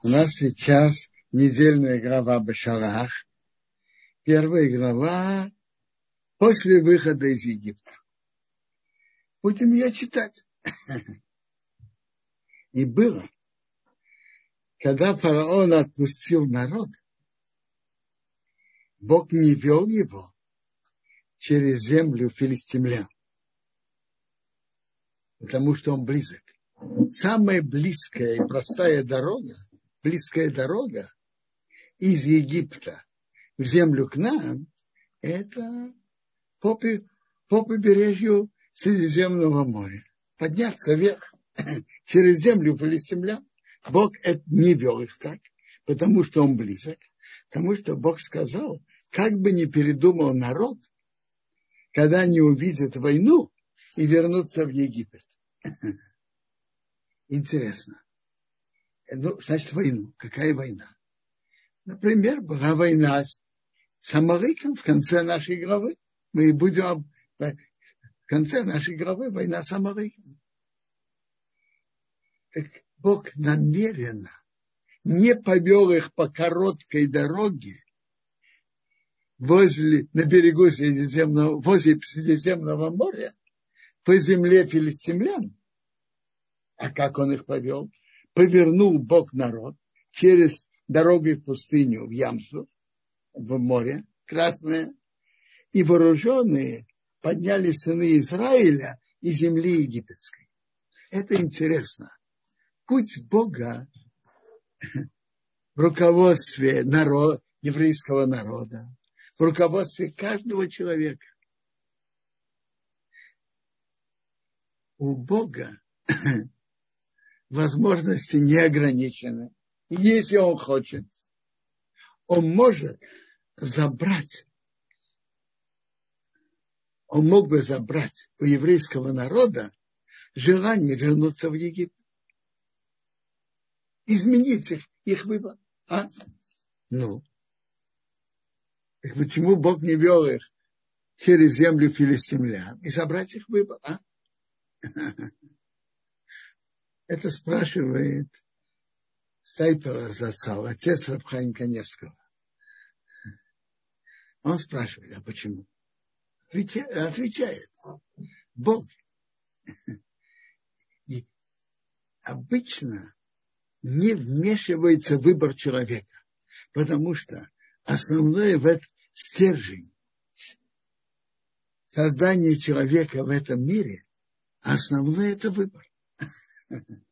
У нас сейчас недельная глава Башарах. Первая глава после выхода из Египта. Будем ее читать. И было, когда фараон отпустил народ, Бог не вел его через землю филистимлян, потому что он близок. Самая близкая и простая дорога, близкая дорога из Египта в землю к нам, это по, по побережью Средиземного моря. Подняться вверх через землю филистимлян. Бог это не вел их так, потому что он близок. Потому что Бог сказал, как бы ни передумал народ, когда они увидят войну и вернутся в Египет. Интересно. Ну, значит, войну. Какая война? Например, была война с Амалыком в конце нашей главы. Мы будем в конце нашей главы война с Амалыком. Так Бог намеренно не повел их по короткой дороге возле, на берегу Средиземного, возле Средиземного моря по земле филистимлян. А как он их повел? Повернул Бог народ через дорогой в пустыню, в Ямсу, в море, Красное, и вооруженные подняли сыны Израиля из земли египетской. Это интересно. Путь Бога в руководстве народ, еврейского народа, в руководстве каждого человека. У Бога возможности не ограничены. Если он хочет, он может забрать, он мог бы забрать у еврейского народа желание вернуться в Египет. Изменить их, их выбор. А? Ну. Так почему Бог не вел их через землю филистимлян и забрать их выбор? А? Это спрашивает Стайпер Арзацал, отец Рабхаим Каневского. Он спрашивает, а почему? Отвечает, Бог. И обычно не вмешивается выбор человека, потому что основное в этом стержень создания человека в этом мире, основное это выбор.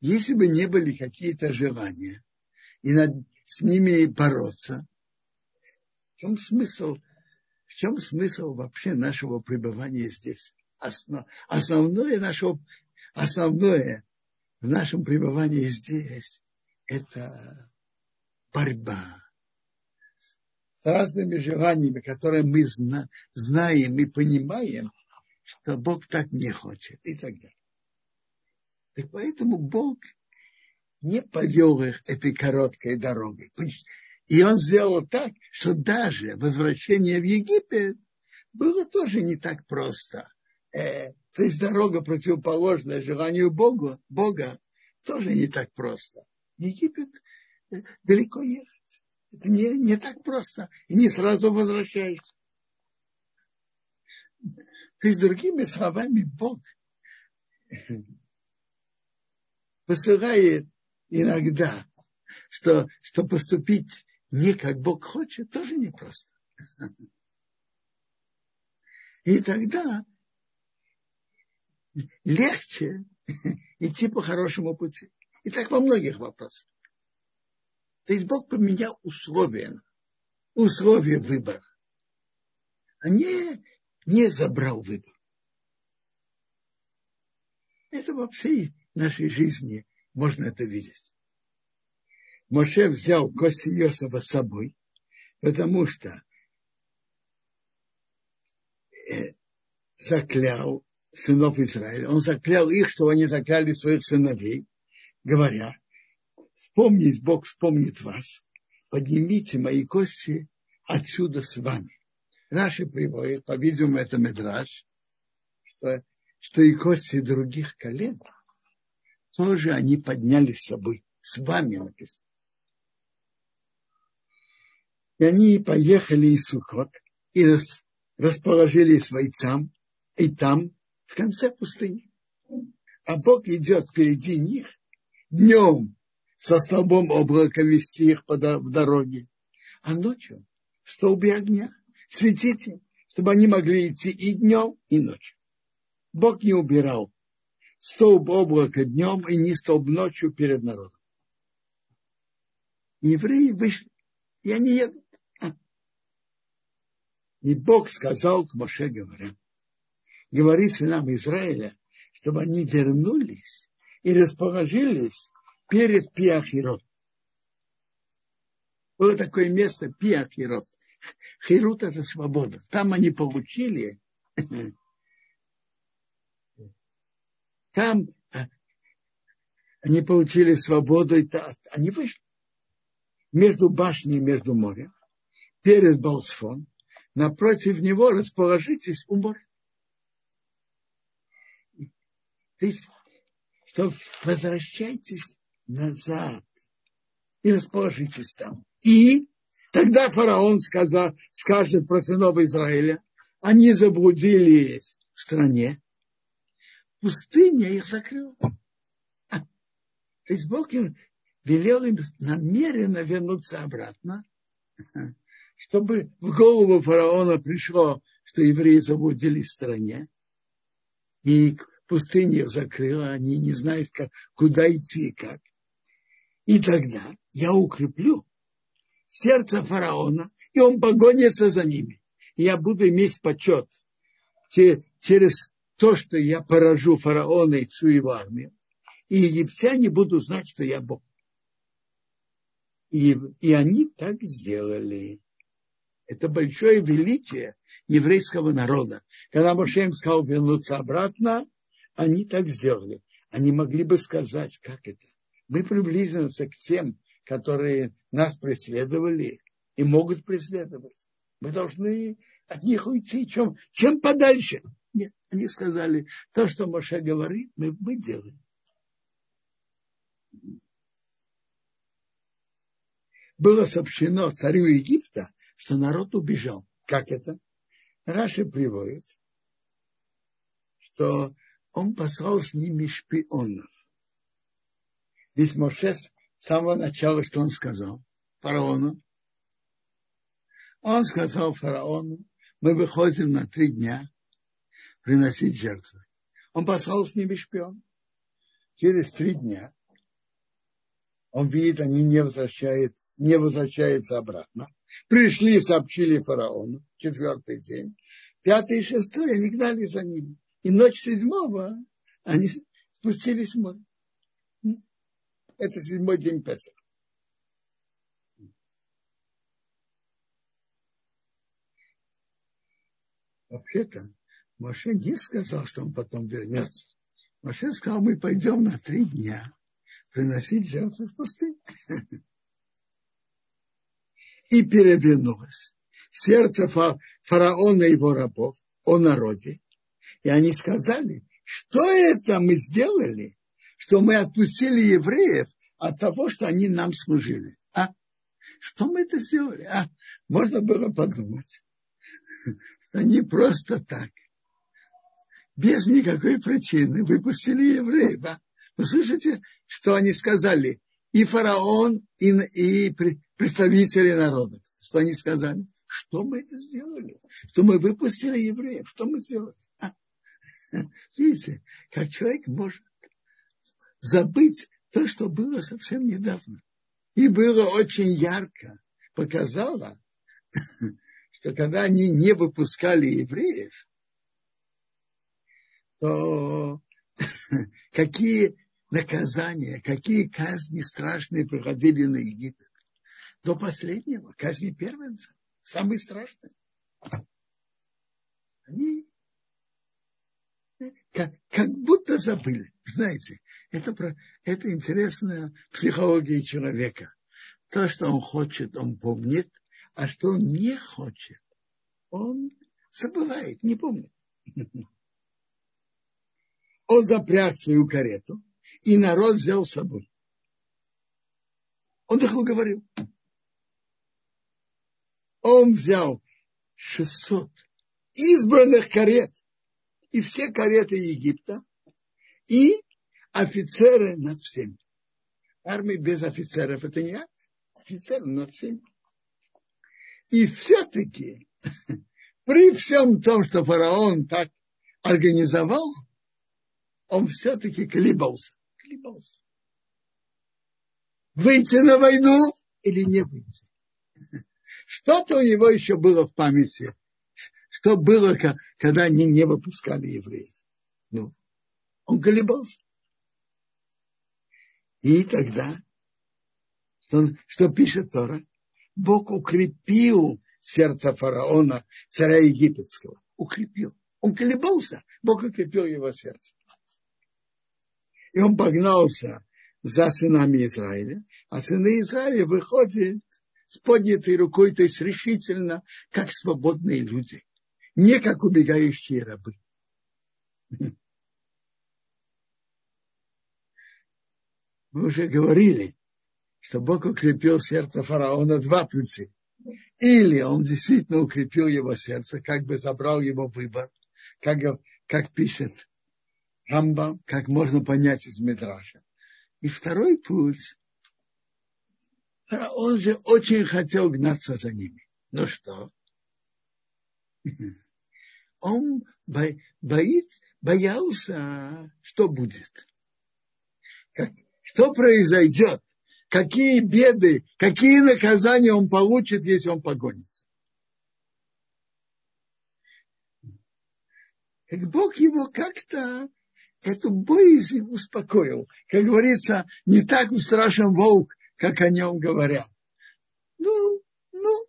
Если бы не были какие-то желания, и над, с ними бороться, в чем смысл, в чем смысл вообще нашего пребывания здесь? Основ, основное, нашего, основное в нашем пребывании здесь это борьба с разными желаниями, которые мы зна, знаем и понимаем, что Бог так не хочет и так далее. Так поэтому Бог не повел их этой короткой дорогой. И он сделал так, что даже возвращение в Египет было тоже не так просто. Э, то есть дорога противоположная желанию Богу, Бога тоже не так просто. В Египет э, далеко ехать. Это не, не так просто. И не сразу возвращаешься. То есть, другими словами, Бог посылает иногда, что, что поступить не как Бог хочет, тоже непросто. И тогда легче идти по хорошему пути. И так во многих вопросах. То есть Бог поменял условия, условия выбора, а не, не забрал выбор. Это во всей нашей жизни можно это видеть. Моше взял кости Иосифа с собой, потому что э, заклял сынов Израиля. Он заклял их, что они закляли своих сыновей, говоря, вспомнить Бог вспомнит вас, поднимите мои кости отсюда с вами. Раши приводит, по-видимому, это Медраж, что, что и кости других колен – тоже они подняли с собой с вами написано. И они поехали из Сукот и расположились в Айцам, и там, в конце пустыни. А Бог идет впереди них днем со столбом облака вести их в дороге, а ночью в столбе огня светите, чтобы они могли идти и днем, и ночью. Бог не убирал столб облака днем и не столб ночью перед народом. Евреи вышли, и они едут. И Бог сказал к Моше, говоря, говори сынам Израиля, чтобы они вернулись и расположились перед Пиахирот. Было такое место Пиахирот. Хирут – это свобода. Там они получили, там а, они получили свободу, и они вышли между башней и между морем, перед Балсфон, напротив него расположитесь у моря. То есть, что возвращайтесь назад и расположитесь там. И тогда фараон сказал, скажет про сынов Израиля, они заблудились в стране, пустыня их закрыла. А, то есть Бог им велел им намеренно вернуться обратно, чтобы в голову фараона пришло, что евреи заблудились в стране, и пустыня их закрыла, они не знают, как, куда идти и как. И тогда я укреплю сердце фараона, и он погонится за ними. И я буду иметь почет через то, что я поражу фараона и всю его армию. И египтяне будут знать, что я Бог. И, и они так сделали. Это большое величие еврейского народа. Когда Моше сказал вернуться обратно, они так сделали. Они могли бы сказать, как это. Мы приблизимся к тем, которые нас преследовали и могут преследовать. Мы должны от них уйти, чем, чем подальше. Они сказали, то, что Моше говорит, мы, мы делаем. Было сообщено царю Египта, что народ убежал. Как это? Раши приводит, что он послал с ними шпионов. Ведь Моше с самого начала, что он сказал фараону? Он сказал фараону, мы выходим на три дня приносить жертвы. Он послал с ними шпион. Через три дня он видит, они не возвращаются, не возвращаются обратно. Пришли, сообщили фараону, четвертый день. Пятый и шестой они гнали за ними. И ночь седьмого они спустились в море. Это седьмой день Песах. Вообще-то, Моше не сказал, что он потом вернется. Моше сказал, мы пойдем на три дня приносить жертвы в пустыню. И перевернулось сердце фараона и его рабов о народе, и они сказали, что это мы сделали, что мы отпустили евреев от того, что они нам служили. А что мы это сделали? А можно было подумать, что они просто так, без никакой причины выпустили евреев. А? Вы слышите, что они сказали? И фараон, и, и представители народа. Что они сказали? Что мы это сделали? Что мы выпустили евреев? Что мы сделали? Видите, как человек может забыть то, что было совсем недавно. И было очень ярко. Показало, что когда они не выпускали евреев, то какие наказания, какие казни страшные приходили на Египет. До последнего, казни первенца, самые страшные. Они как, как будто забыли. Знаете, это, про, это интересная психология человека. То, что он хочет, он помнит, а что он не хочет, он забывает, не помнит. Он запряг свою карету, и народ взял с собой. Он их уговорил. Он взял 600 избранных карет и все кареты Египта и офицеры над всеми. Армия без офицеров это не офицеры над всеми. И все-таки при всем том, что фараон так организовал, он все-таки колебался. колебался. Выйти на войну или не выйти? Что-то у него еще было в памяти. Что было, когда они не выпускали евреев. Ну, он колебался. И тогда, что, что пишет Тора? Бог укрепил сердце фараона, царя египетского. Укрепил. Он колебался, Бог укрепил его сердце. И он погнался за сынами Израиля, а сыны Израиля выходят с поднятой рукой, то есть решительно, как свободные люди, не как убегающие рабы. Мы уже говорили, что Бог укрепил сердце фараона два пути. Или он действительно укрепил его сердце, как бы забрал его выбор, как, как пишет Рамбам, как можно понять из Медраша. И второй путь, он же очень хотел гнаться за ними. Ну что? Он боит, боялся, что будет. Что произойдет, какие беды, какие наказания он получит, если он погонится. Как Бог его как-то эту боязнь успокоил. Как говорится, не так страшен волк, как о нем говорят. Ну, ну,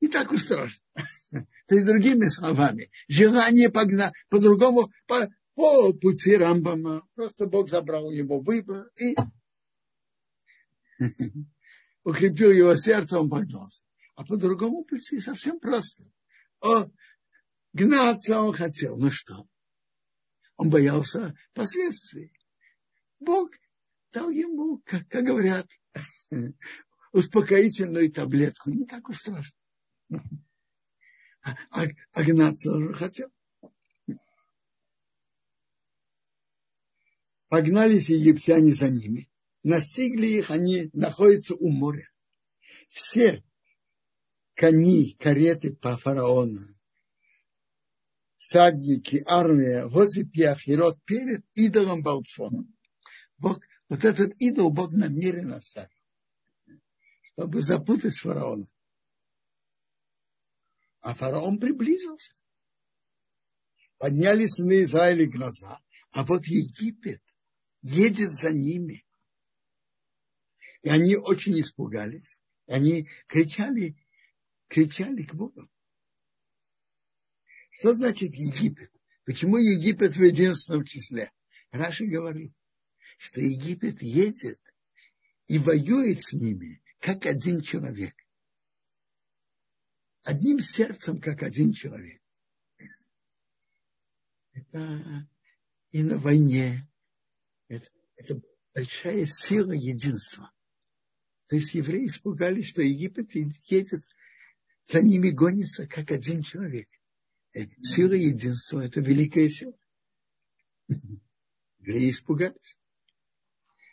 не так уж страшно. То есть, другими словами, желание погнать, по-другому, по, по пути Рамбама, просто Бог забрал его выбор и укрепил его сердце, он погнался. А по другому пути совсем просто. О, гнаться он хотел. Ну что? Он боялся последствий. Бог дал ему, как, как говорят, успокоительную таблетку. Не так уж страшно. А, а, а гнаться он хотел. Погнались египтяне за ними. Настигли их, они находятся у моря. Все кони, кареты по фараону, всадники, армия возле Пиахирот перед идолом Балцоном. Бог, вот этот идол Бог намеренно оставил, чтобы запутать фараона. А фараон приблизился. Поднялись на Израиле глаза, а вот Египет едет за ними. И они очень испугались. Они кричали, кричали к Богу. Что значит Египет? Почему Египет в единственном числе? Раши говорит, что Египет едет и воюет с ними, как один человек. Одним сердцем, как один человек. Это и на войне. Это, это большая сила единства. То есть евреи испугались, что Египет едет, за ними гонится, как один человек. Сила единства – это великая сила. Евреи испугались.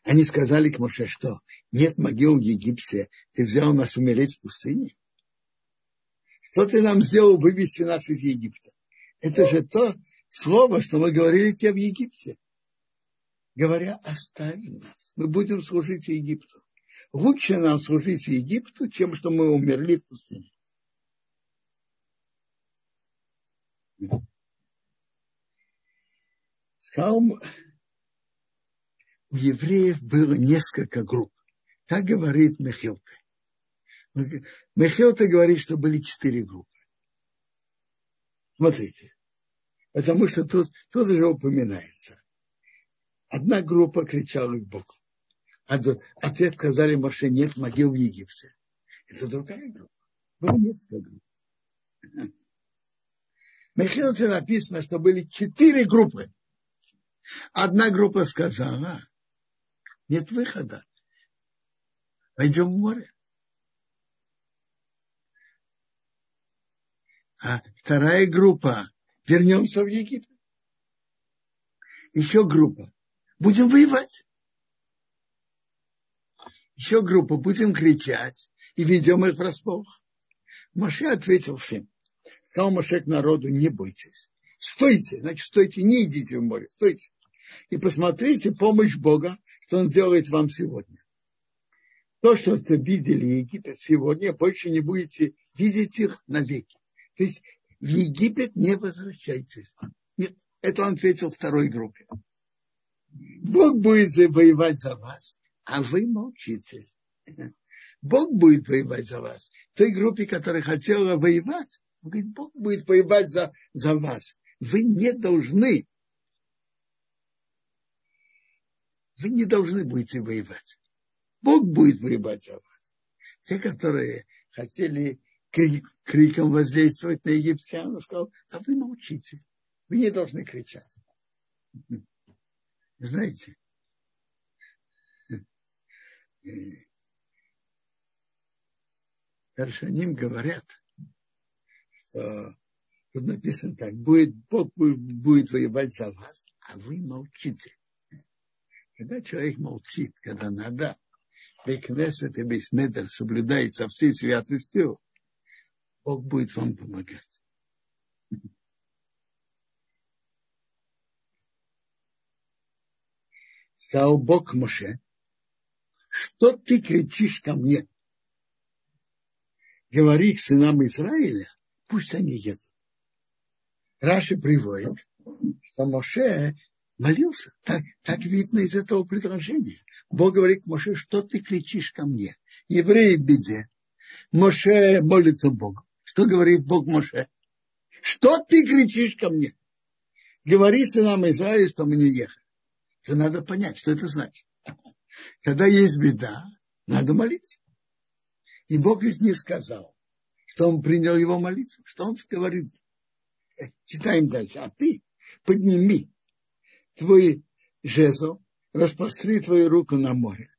Они сказали к Моше, что нет могил в Египте, ты взял нас умереть в пустыне. Что ты нам сделал вывести нас из Египта? Это же то слово, что мы говорили тебе в Египте. Говоря, остави нас, мы будем служить Египту. Лучше нам служить Египту, чем что мы умерли в пустыне. Сказал, у евреев было несколько групп. Так говорит Мехилта. Мехилта говорит, что были четыре группы. Смотрите. Потому что тут, тут уже упоминается. Одна группа кричала к Богу. А ответ сказали Моше, нет могил в Египте. Это другая группа. Было несколько групп. Мехилте написано, что были четыре группы. Одна группа сказала, нет выхода. Войдем в море. А вторая группа, вернемся в Египет. Еще группа, будем воевать. Еще группа, будем кричать и ведем их врасплох. Маше ответил всем. Сказал Маше к народу, не бойтесь. Стойте, значит, стойте, не идите в море, стойте. И посмотрите помощь Бога, что Он сделает вам сегодня. То, что вы видели Египет сегодня, больше не будете видеть их навеки. То есть в Египет не возвращайтесь. Нет, это он ответил второй группе. Бог будет воевать за вас, а вы молчите. Бог будет воевать за вас. Той группе, которая хотела воевать, он говорит, Бог будет воевать за, за вас. Вы не должны, вы не должны будете воевать. Бог будет воевать за вас. Те, которые хотели крик, криком воздействовать на египтян, он сказал, а вы молчите, вы не должны кричать. Знаете, Першаним говорят, тут написано так, будет, Бог будет, будет воевать за вас, а вы молчите. Когда человек молчит, когда надо, Бекнесет и Бейсмедер соблюдает со всей святостью, Бог будет вам помогать. Сказал Бог Моше, что ты кричишь ко мне? Говори к сынам Израиля, пусть они едут. Раши приводит, что Моше молился. Так, так видно из этого предложения. Бог говорит Моше, что ты кричишь ко мне? Евреи в беде. Моше молится Богу. Что говорит Бог Моше? Что ты кричишь ко мне? Говори сынам Израиля, что мы не ехали. Это надо понять, что это значит. Когда есть беда, надо молиться. И Бог ведь не сказал, что он принял его молитву. Что он говорит? Читаем дальше. А ты подними твой жезл, распростри твою руку на море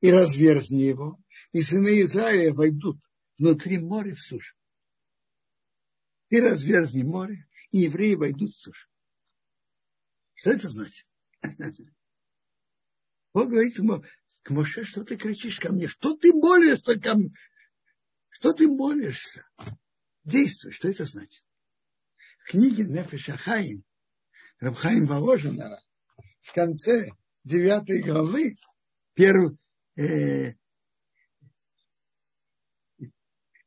и разверзни его, и сыны Израиля войдут внутри моря в сушу. И разверзни море, и евреи войдут в сушу. Что это значит? Бог говорит ему, к Моше, что ты кричишь ко мне? Что ты молишься ко мне? Что ты молишься? Действуй. Что это значит? В книге Нефеша Хаим, Рабхаим Воложина, в конце девятой главы, первой, э,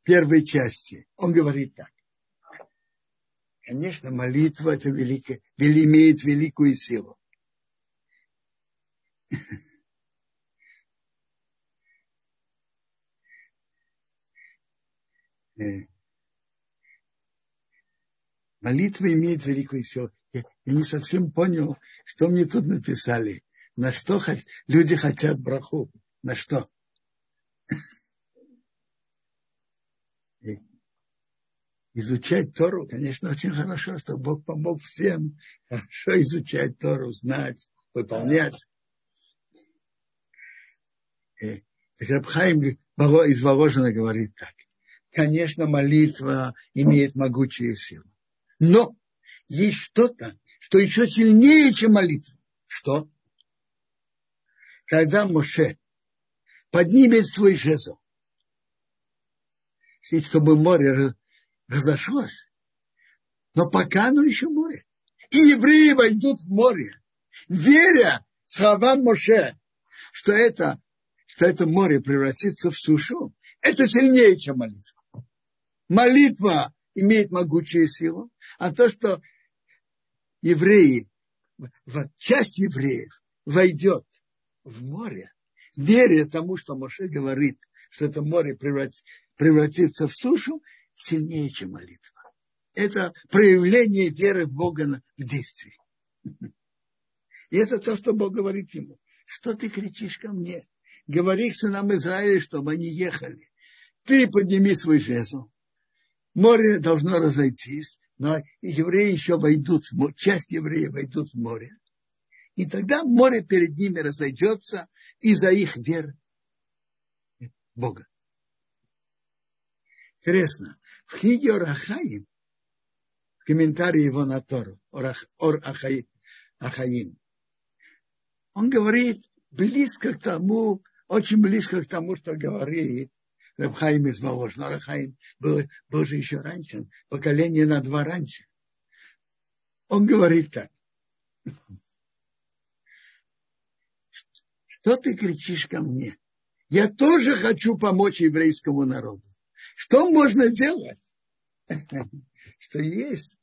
первой части, он говорит так. Конечно, молитва это великая, имеет великую силу. Молитва имеет великую силу. Я, я не совсем понял, что мне тут написали. На что люди хотят браху? На что? Э, изучать Тору, конечно, очень хорошо, что Бог помог всем хорошо изучать Тору, знать, выполнять. Э, Рабхайм из Воложина говорит так. Конечно, молитва имеет могучую силу. Но есть что-то, что еще сильнее, чем молитва. Что? Когда Моше поднимет свой жезл, чтобы море разошлось, но пока оно еще море. И евреи войдут в море, веря словам Моше, что это что это море превратится в сушу, это сильнее, чем молитва. Молитва имеет могучую силу, а то, что евреи, часть евреев войдет в море, веря тому, что Моше говорит, что это море превратится в сушу, сильнее, чем молитва. Это проявление веры в Бога в действии. И это то, что Бог говорит ему. Что ты кричишь ко мне? говори к сынам Израиля, чтобы они ехали. Ты подними свой жезл. Море должно разойтись, но евреи еще войдут, часть евреев войдут в море. И тогда море перед ними разойдется из-за их веры. Бога. Интересно, в книге Орахаим, в комментарии его на Тору, Ор Ахаим, он говорит близко к тому, очень близко к тому, что говорит Рабхаим из Воложь. Но Рабхаим был, был же еще раньше, поколение на два раньше. Он говорит так. Что ты кричишь ко мне? Я тоже хочу помочь еврейскому народу. Что можно делать? Что есть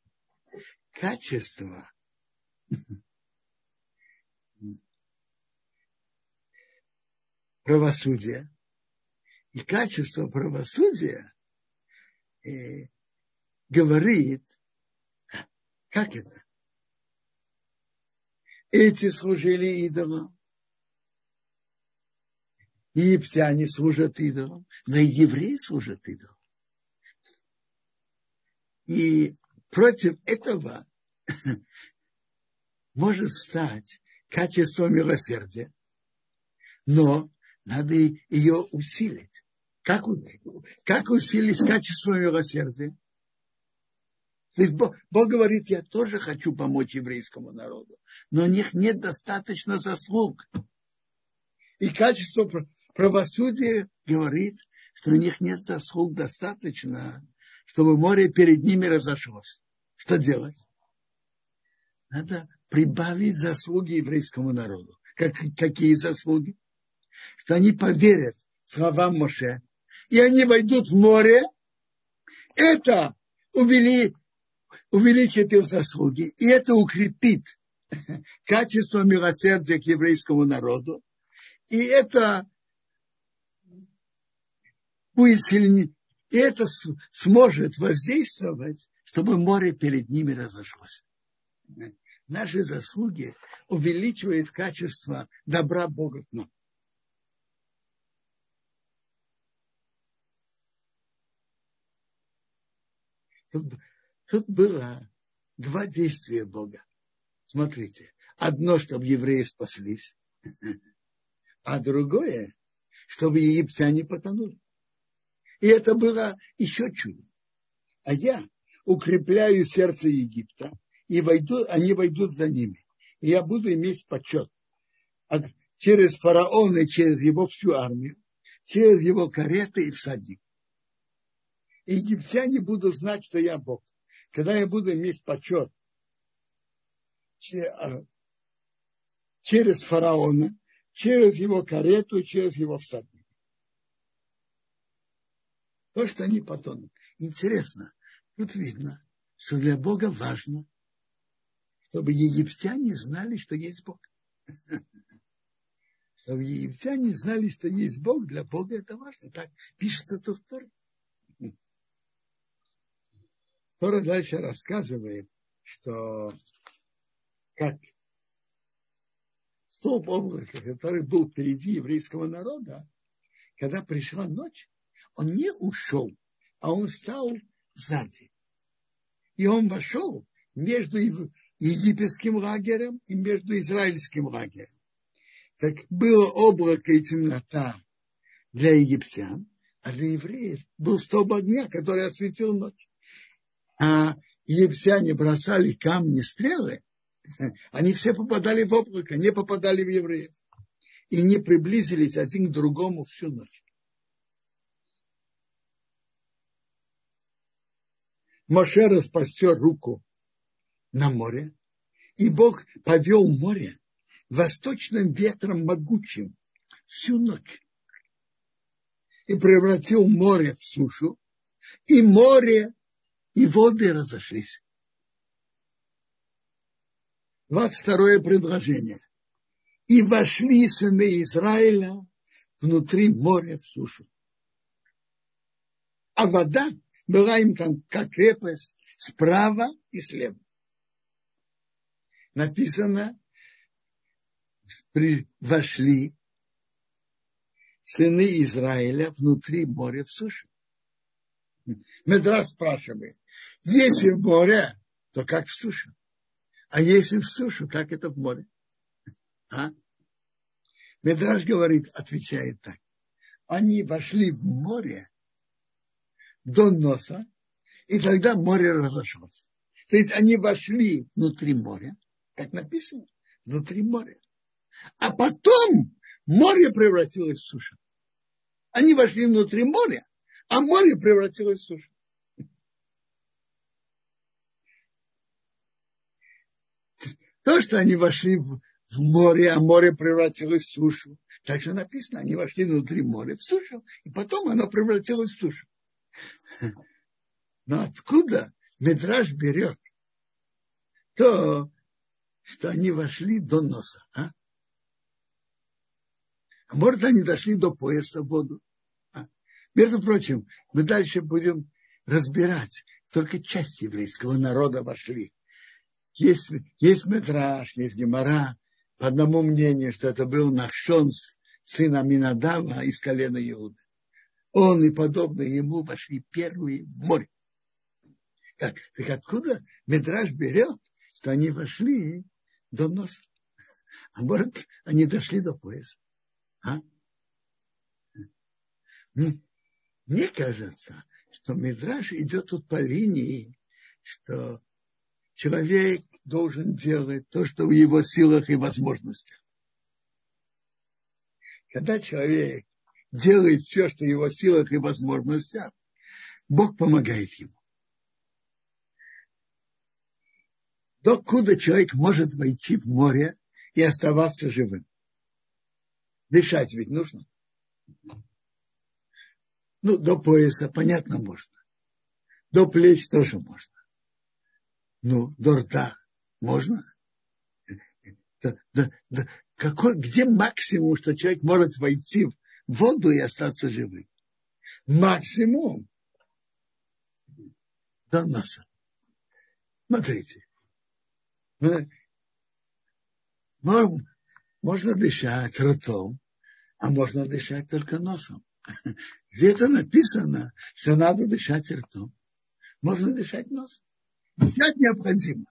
качество правосудия. И качество правосудия э, говорит, как это? Эти служили идолам, египтяне служат идолам, но и евреи служат идолам. И против этого может стать качество милосердия, но надо ее усилить. Как, как усилить качество милосердия? То есть Бог, Бог говорит, я тоже хочу помочь еврейскому народу, но у них нет достаточно заслуг. И качество правосудия говорит, что у них нет заслуг достаточно, чтобы море перед ними разошлось. Что делать? Надо прибавить заслуги еврейскому народу. Как, какие заслуги? что они поверят словам Моше, и они войдут в море, это увели, увеличит их заслуги, и это укрепит качество милосердия к еврейскому народу, и это будет сильнее, и это сможет воздействовать, чтобы море перед ними разошлось. Наши заслуги увеличивают качество добра Бога к нам. Тут, тут было два действия Бога. Смотрите, одно, чтобы евреи спаслись, а другое, чтобы египтяне потонули. И это было еще чудо. А я укрепляю сердце Египта, и войду, они войдут за ними. И я буду иметь почет через фараона и через его всю армию, через его кареты и всадник египтяне будут знать, что я Бог. Когда я буду иметь почет а, через фараона, через его карету, через его всадника. То, что они потонут. Интересно, тут видно, что для Бога важно, чтобы египтяне знали, что есть Бог. Чтобы египтяне знали, что есть Бог, для Бога это важно. Так пишется тут в Торе. Тора дальше рассказывает, что как столб облака, который был впереди еврейского народа, когда пришла ночь, он не ушел, а он стал сзади. И он вошел между египетским лагерем и между израильским лагерем. Так было облако и темнота для египтян, а для евреев был столб огня, который осветил ночь а египтяне бросали камни, стрелы, они все попадали в облако, не попадали в евреев. И не приблизились один к другому всю ночь. Моше распостер руку на море, и Бог повел море восточным ветром могучим всю ночь. И превратил море в сушу, и море и воды разошлись. 22 предложение. И вошли сыны Израиля внутри моря в сушу. А вода была им как, как крепость справа и слева. Написано, вошли сыны Израиля внутри моря в сушу. Медрас спрашивает, если в море, то как в суше? А если в сушу, как это в море? А? Медраж говорит, отвечает так. они вошли в море до носа, и тогда море разошлось. То есть они вошли внутри моря, как написано, внутри моря. А потом море превратилось в сушу. Они вошли внутри моря, а море превратилось в сушу. То, что они вошли в, в море, а море превратилось в сушу. Так же написано, они вошли внутри моря в сушу, и потом оно превратилось в сушу. Но откуда Медраж берет то, что они вошли до носа? А, а может, они дошли до пояса в воду? А? Между прочим, мы дальше будем разбирать, только часть еврейского народа вошли. Есть, есть Медраж, есть Гемора, по одному мнению, что это был Нахшон, сын Аминадава из колена Иуды. Он и подобные ему вошли первые в море. Как? Так откуда Медраж берет, что они вошли до носа? А может, они дошли до пояса? А? Мне, кажется, что Медраж идет тут по линии, что человек должен делать то, что в его силах и возможностях. Когда человек делает все, что в его силах и возможностях, Бог помогает ему. Докуда человек может войти в море и оставаться живым? Дышать ведь нужно. Ну, до пояса, понятно, можно. До плеч тоже можно. Ну, до рта можно? Да, да, да. Какой, где максимум, что человек может войти в воду и остаться живым? Максимум до носа. Смотрите. Можно дышать ртом, а можно дышать только носом. Где-то написано, что надо дышать ртом. Можно дышать носом. Дышать необходимо.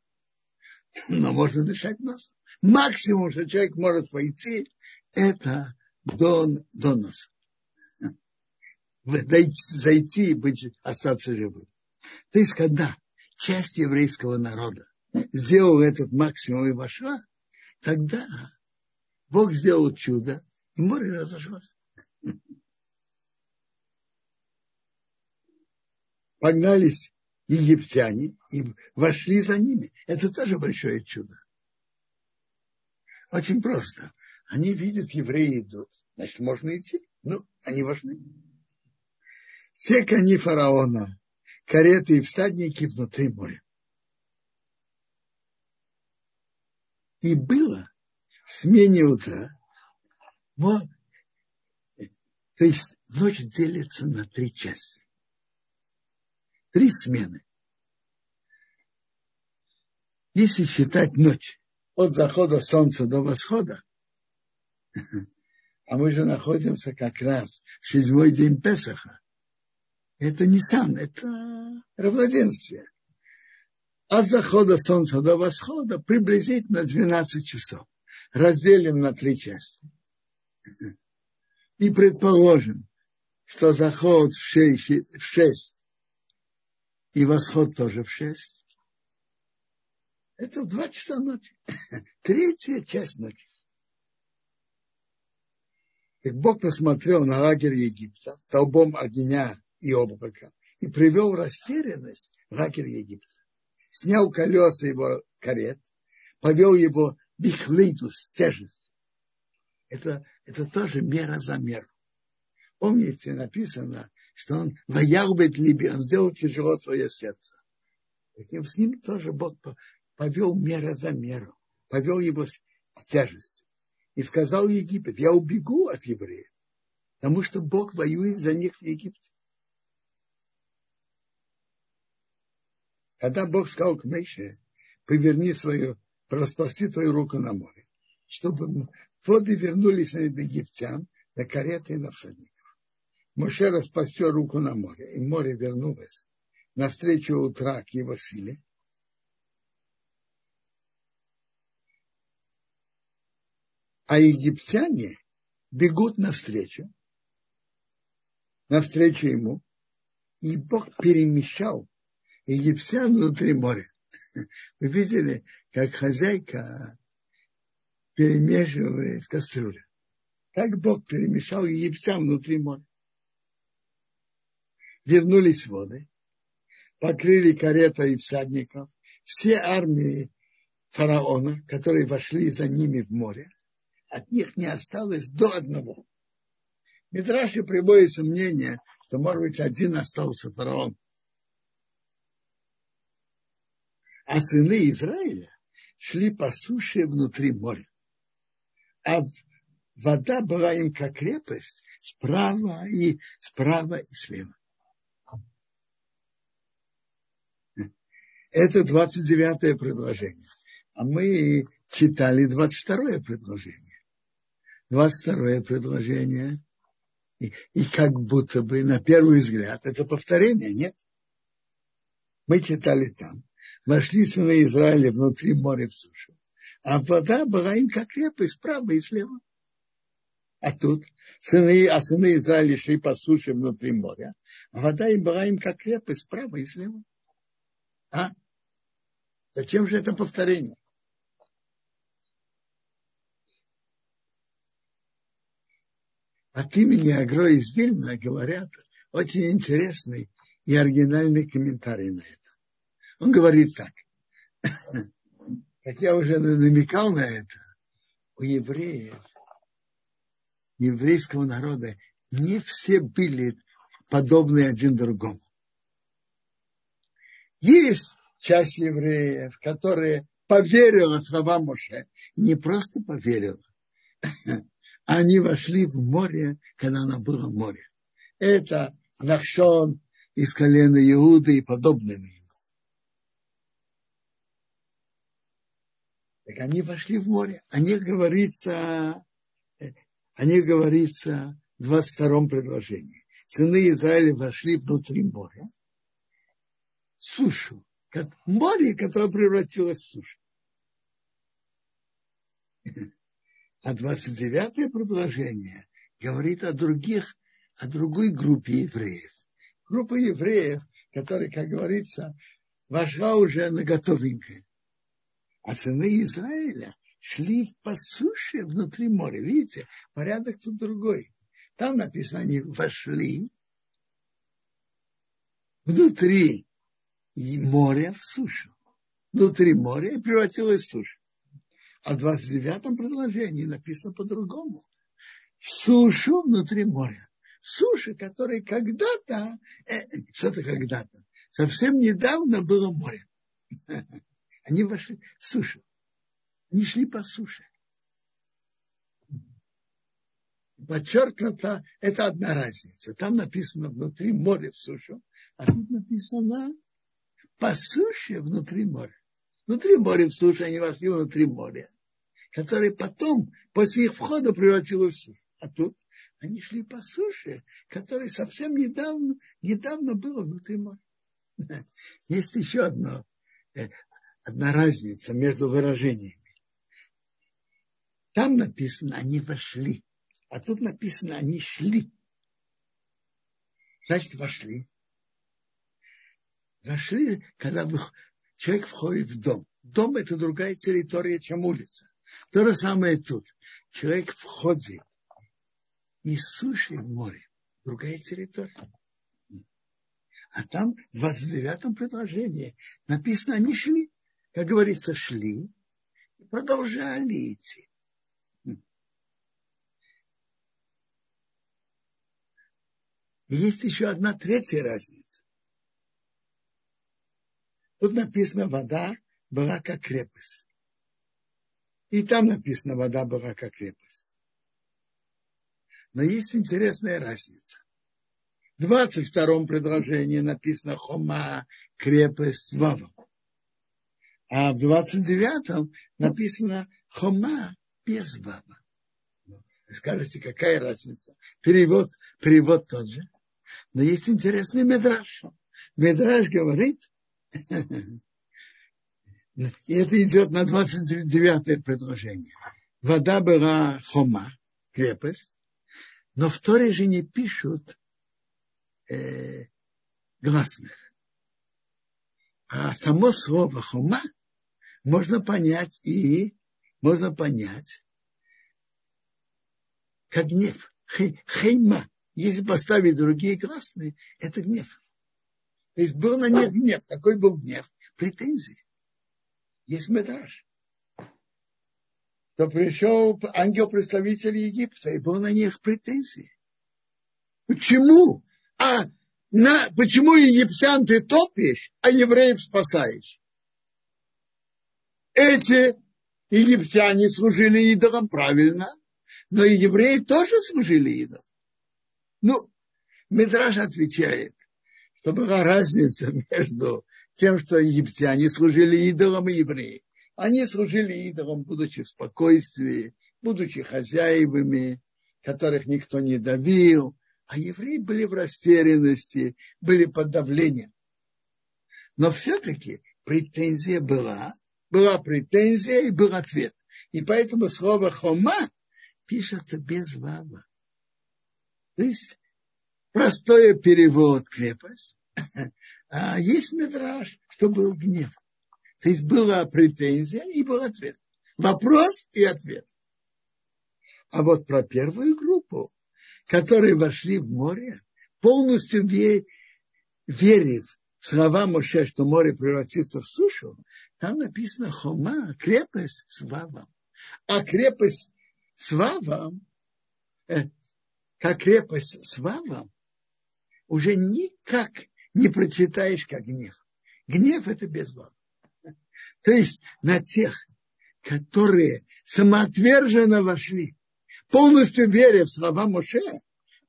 Но можно дышать носом. Максимум, что человек может войти, это до, до носа. Зайти и быть, остаться живым. То есть, когда часть еврейского народа сделала этот максимум и вошла, тогда Бог сделал чудо, и море разошлось. Погнались египтяне и вошли за ними. Это тоже большое чудо. Очень просто. Они видят, евреи идут. Значит, можно идти. Ну, они вошли. Все кони фараона, кареты и всадники внутри моря. И было в смене утра вот. То есть ночь делится на три части. Три смены. Если считать ночь от захода солнца до восхода, а мы же находимся как раз в седьмой день Песаха, это не сам, это равноденствие. От захода солнца до восхода приблизительно 12 часов. Разделим на три части и предположим, что заход в шесть, в шесть и восход тоже в шесть, это в два часа ночи. Третья часть ночи. Так Бог посмотрел на лагерь Египта столбом огня и облака и привел в растерянность лагерь Египта. Снял колеса его карет, повел его бихлитус, тяжесть. Это это тоже мера за меру. Помните, написано, что он воялбет либи, он сделал тяжело свое сердце. Таким с ним тоже Бог повел мера за меру, повел его с тяжестью. И сказал Египет, я убегу от евреев, потому что Бог воюет за них в Египте. Когда Бог сказал к Меше, поверни свою, распрости твою руку на море, чтобы воды вернулись на египтян, на кареты и на всадников. Моше распостер руку на море, и море вернулось навстречу утра к его силе. А египтяне бегут навстречу. навстречу ему, и Бог перемещал египтян внутри моря. Вы видели, как хозяйка перемешивает кастрюлю. Как Бог перемешал египтян внутри моря. Вернулись воды, покрыли карета и всадников, все армии фараона, которые вошли за ними в море, от них не осталось до одного. Мидраши приводится мнение, что, может быть, один остался фараон. А сыны Израиля шли по суше внутри моря. А вода была им как крепость справа и справа и слева. Это 29 предложение. А мы читали 22 предложение. 22 предложение. И, и как будто бы на первый взгляд это повторение, нет? Мы читали там. Вошли сыны Израиля внутри моря в сушу. А вода была им как крепость справа и слева. А тут сыны, а сыны Израиля шли по суше внутри моря, а вода им была им как крепость справа и слева. А? Зачем же это повторение? От имени Агро из Вильна говорят очень интересный и оригинальный комментарий на это. Он говорит так. Как я уже намекал на это, у евреев, еврейского народа, не все были подобны один другому. Есть часть евреев, которые поверила словам Моше, не просто поверила, они вошли в море, когда оно было море. Это Нахшон из колена Иуды и подобными ему. Так они вошли в море. О них говорится, о них говорится в 22 предложении. Сыны Израиля вошли внутри моря, сушу, море, которое превратилось в сушу. А 29-е предложение говорит о других, о другой группе евреев. Группа евреев, которая, как говорится, вошла уже на готовенькое. А сыны Израиля шли по суше внутри моря. Видите, порядок тут другой. Там написано, они вошли внутри моря в сушу. Внутри моря и превратилось в сушу. А в 29-м предложении написано по-другому. Сушу внутри моря. Суши, которые когда-то, э, что-то когда-то, совсем недавно было море. Они вошли в сушу. Они шли по суше. Подчеркнуто, это одна разница. Там написано внутри моря в сушу, а тут написано по суше внутри моря. Внутри моря в суше они вошли внутри моря, которое потом, после их входа, превратилось в сушу. А тут они шли по суше, которое совсем недавно, недавно было внутри моря. Есть еще одно, э, одна разница между выражениями. Там написано, они вошли, а тут написано, они шли. Значит, вошли. Вошли, когда человек входит в дом. Дом – это другая территория, чем улица. То же самое тут. Человек входит из суши в море. Другая территория. А там в 29-м предложении написано, они шли. Как говорится, шли и продолжали идти. И есть еще одна третья разница. Тут написано, вода была как крепость. И там написано, вода была как крепость. Но есть интересная разница. В 22 предложении написано Хома, крепость, Вава. А в 29-м написано Хома без Вава. Скажете, какая разница? Перевод, перевод тот же. Но есть интересный медраж. Медраж говорит, и это идет на 29 предложение. Вода была хома, крепость, но в Торе же не пишут э, гласных. А само слово хума можно понять и можно понять как гнев. Хейма. Если поставить другие гласные, это гнев. То есть был на них гнев. Какой был гнев? Претензии. Есть метраж. То пришел ангел-представитель Египта, и был на них претензии. Почему? А на, почему египтян ты топишь, а евреев спасаешь? Эти египтяне служили идолам правильно, но и евреи тоже служили идолам. Ну, Мидраш отвечает, что была разница между тем, что египтяне служили идолам и евреи. Они служили идолам, будучи в спокойствии, будучи хозяевами, которых никто не давил, а евреи были в растерянности, были под давлением. Но все-таки претензия была, была претензия и был ответ. И поэтому слово хома пишется без вава. То есть простой перевод крепость, а есть метраж, что был гнев. То есть была претензия и был ответ. Вопрос и ответ. А вот про первую группу которые вошли в море, полностью верив в слова Моше, что море превратится в сушу, там написано Хома, крепость с Вавом. А крепость с Вавом, э, как крепость с Вавом, уже никак не прочитаешь как гнев. Гнев это без Вава. То есть на тех, которые самоотверженно вошли полностью веря в слова Моше,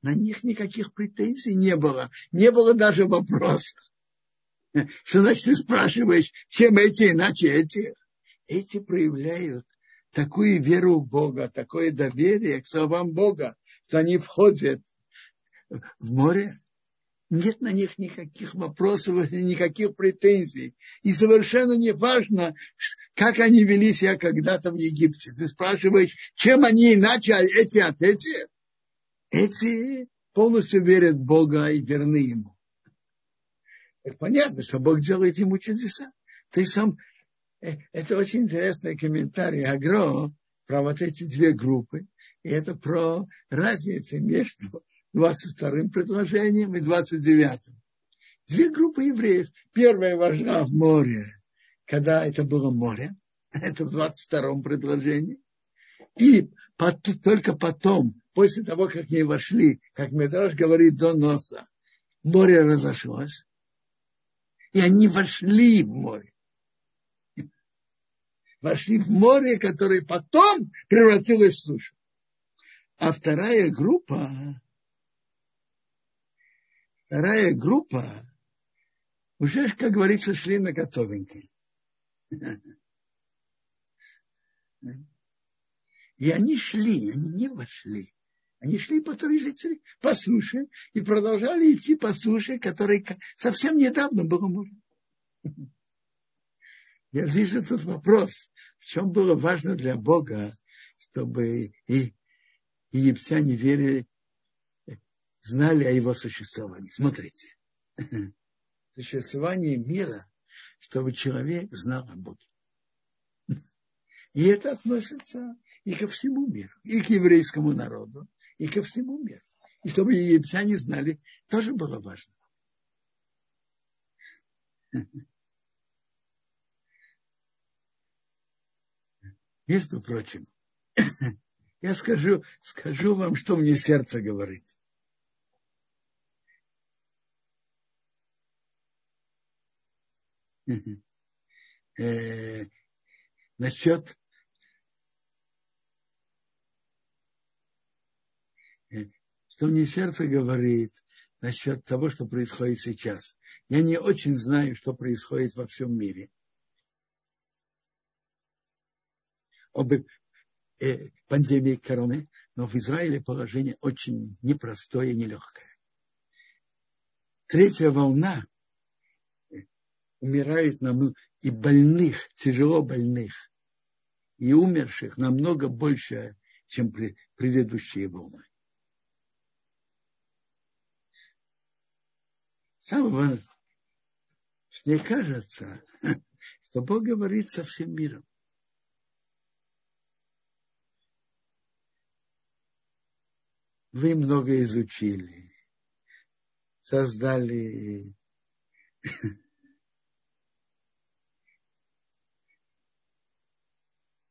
на них никаких претензий не было. Не было даже вопроса. Что значит ты спрашиваешь, чем эти, иначе эти? Эти проявляют такую веру в Бога, такое доверие к словам Бога, что они входят в море. Нет на них никаких вопросов, никаких претензий. И совершенно не важно, как они вели себя когда-то в Египте. Ты спрашиваешь, чем они иначе, а эти от этих? Эти полностью верят в Бога и верны Ему. Так понятно, что Бог делает ему чудеса. Ты сам... Э, это очень интересный комментарий Агро про вот эти две группы. И это про разницу между 22-м предложением и 29-м. Две группы евреев. Первая вошла в море, когда это было море. Это в 22-м предложении. И только потом, после того, как они вошли, как Метраж говорит, до носа, море разошлось. И они вошли в море. Вошли в море, которое потом превратилось в сушу. А вторая группа Вторая группа уже, как говорится, шли на готовенькой. И они шли, они не вошли. Они шли по той же по суше, и продолжали идти по суше, которой совсем недавно было море. Я вижу тут вопрос, в чем было важно для Бога, чтобы и египтяне верили знали о его существовании. Смотрите. Существование мира, чтобы человек знал о Боге. И это относится и ко всему миру, и к еврейскому народу, и ко всему миру. И чтобы египтяне знали, тоже было важно. Между прочим, я скажу, скажу вам, что мне сердце говорит. Насчет э, что мне сердце говорит насчет того, что происходит сейчас. Я не очень знаю, что происходит во всем мире. Об э, пандемии короны, но в Израиле положение очень непростое и нелегкое. Третья волна умирает нам и больных, тяжело больных, и умерших намного больше, чем предыдущие волны. самого, мне кажется, что Бог говорит со всем миром. Вы много изучили, создали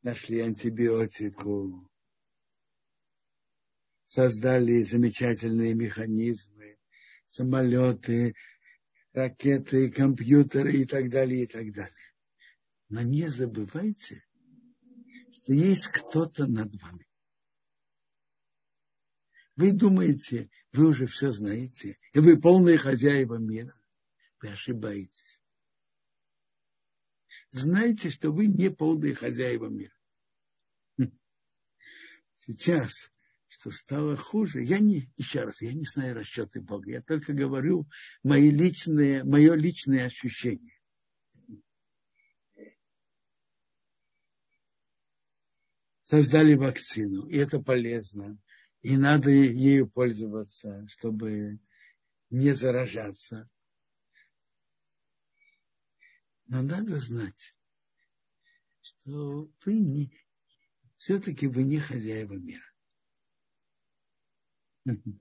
нашли антибиотику, создали замечательные механизмы, самолеты, ракеты, компьютеры и так далее, и так далее. Но не забывайте, что есть кто-то над вами. Вы думаете, вы уже все знаете, и вы полные хозяева мира. Вы ошибаетесь. Знайте, что вы не полные хозяева мира. Сейчас что стало хуже. Я не, еще раз, я не знаю расчеты Бога. Я только говорю мои личные, мое личное ощущение. Создали вакцину, и это полезно. И надо ею пользоваться, чтобы не заражаться. Но надо знать, что вы не, все-таки вы не хозяева мира. И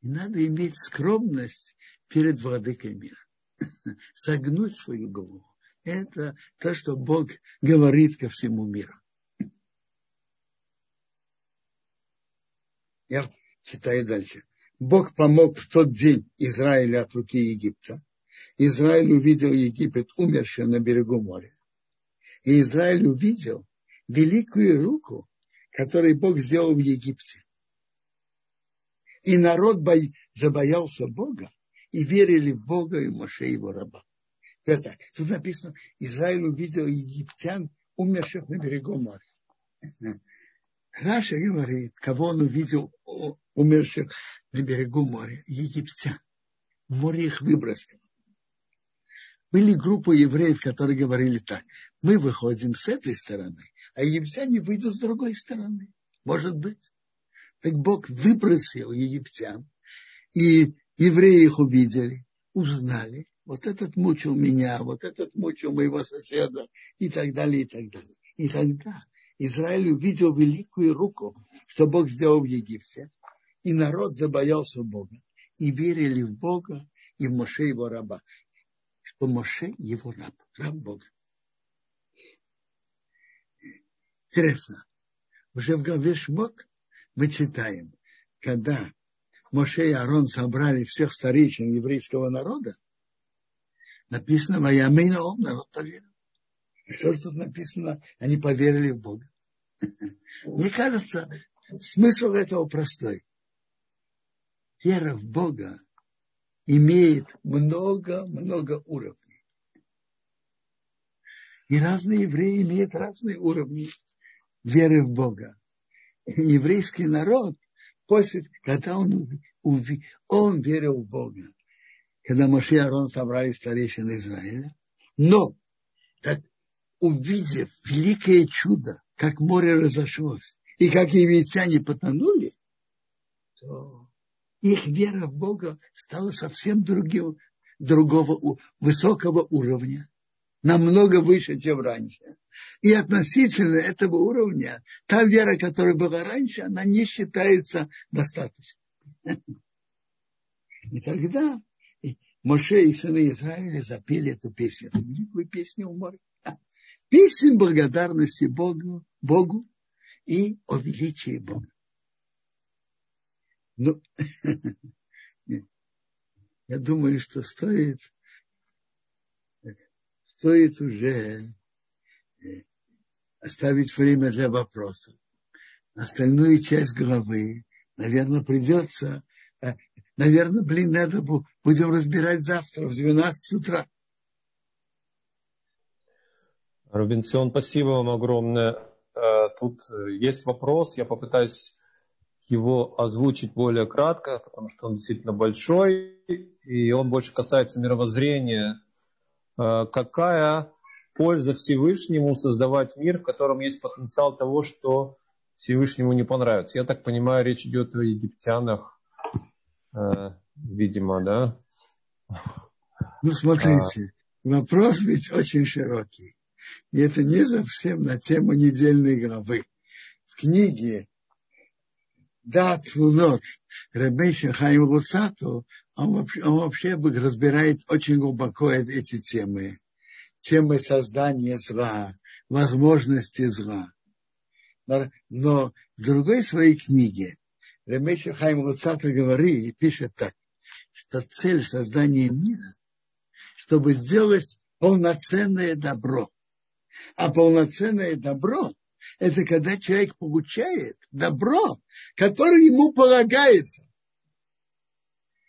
надо иметь скромность перед владыкой мира. Согнуть свою голову. Это то, что Бог говорит ко всему миру. Я читаю дальше. Бог помог в тот день Израиля от руки Египта. Израиль увидел Египет умершим на берегу моря. И Израиль увидел великую руку который Бог сделал в Египте. И народ бой, забоялся Бога и верили в Бога и Моше его раба. Это, тут написано, Израиль увидел египтян, умерших на берегу моря. Раша говорит, кого он увидел умерших на берегу моря? Египтян. Море их выбросило. Были группы евреев, которые говорили так. Мы выходим с этой стороны, а египтяне выйдут с другой стороны. Может быть. Так Бог выбросил египтян, и евреи их увидели, узнали. Вот этот мучил меня, вот этот мучил моего соседа, и так далее, и так далее. И тогда Израиль увидел великую руку, что Бог сделал в Египте, и народ забоялся Бога, и верили в Бога и в Моше его раба, что Моше его раб, раб Бога. Интересно, уже в главе Шмот мы читаем, когда Моше и Арон собрали всех старейшин еврейского народа, написано «Ваямейна ом» народ поверил. Что же тут написано? Они поверили в Бога. Мне кажется, смысл этого простой. Вера в Бога имеет много-много уровней. И разные евреи имеют разные уровни веры в Бога. Еврейский народ, после, когда он, он верил в Бога, когда Моше и Арон собрали старейшин Израиля, но как, увидев великое чудо, как море разошлось, и как египтяне потонули, то их вера в Бога стала совсем другим, другого, высокого уровня намного выше, чем раньше. И относительно этого уровня, та вера, которая была раньше, она не считается достаточной. И тогда Моше и сыны Израиля запели эту песню, эту великую песню у моря. Песню благодарности Богу, Богу и о величии Бога. Ну, я думаю, что стоит стоит уже э, оставить время для вопросов. Остальную часть главы, наверное, придется, э, наверное, блин, надо будем разбирать завтра в 12 утра. Рубинсион, спасибо вам огромное. Э, тут есть вопрос, я попытаюсь его озвучить более кратко, потому что он действительно большой, и он больше касается мировоззрения Э, какая польза Всевышнему создавать мир, в котором есть потенциал того, что Всевышнему не понравится. Я так понимаю, речь идет о египтянах, видимо, да. Ну, смотрите, а... вопрос ведь очень широкий. И это не совсем на тему недельной главы. В книге Дат Фунот Ребейша Хаим Луцату он вообще, он вообще разбирает очень глубоко эти темы. Темы создания зла, возможности зла. Но в другой своей книге Ремеша Хайм Луцата говорит и пишет так, что цель создания мира, чтобы сделать полноценное добро. А полноценное добро – это когда человек получает добро, которое ему полагается.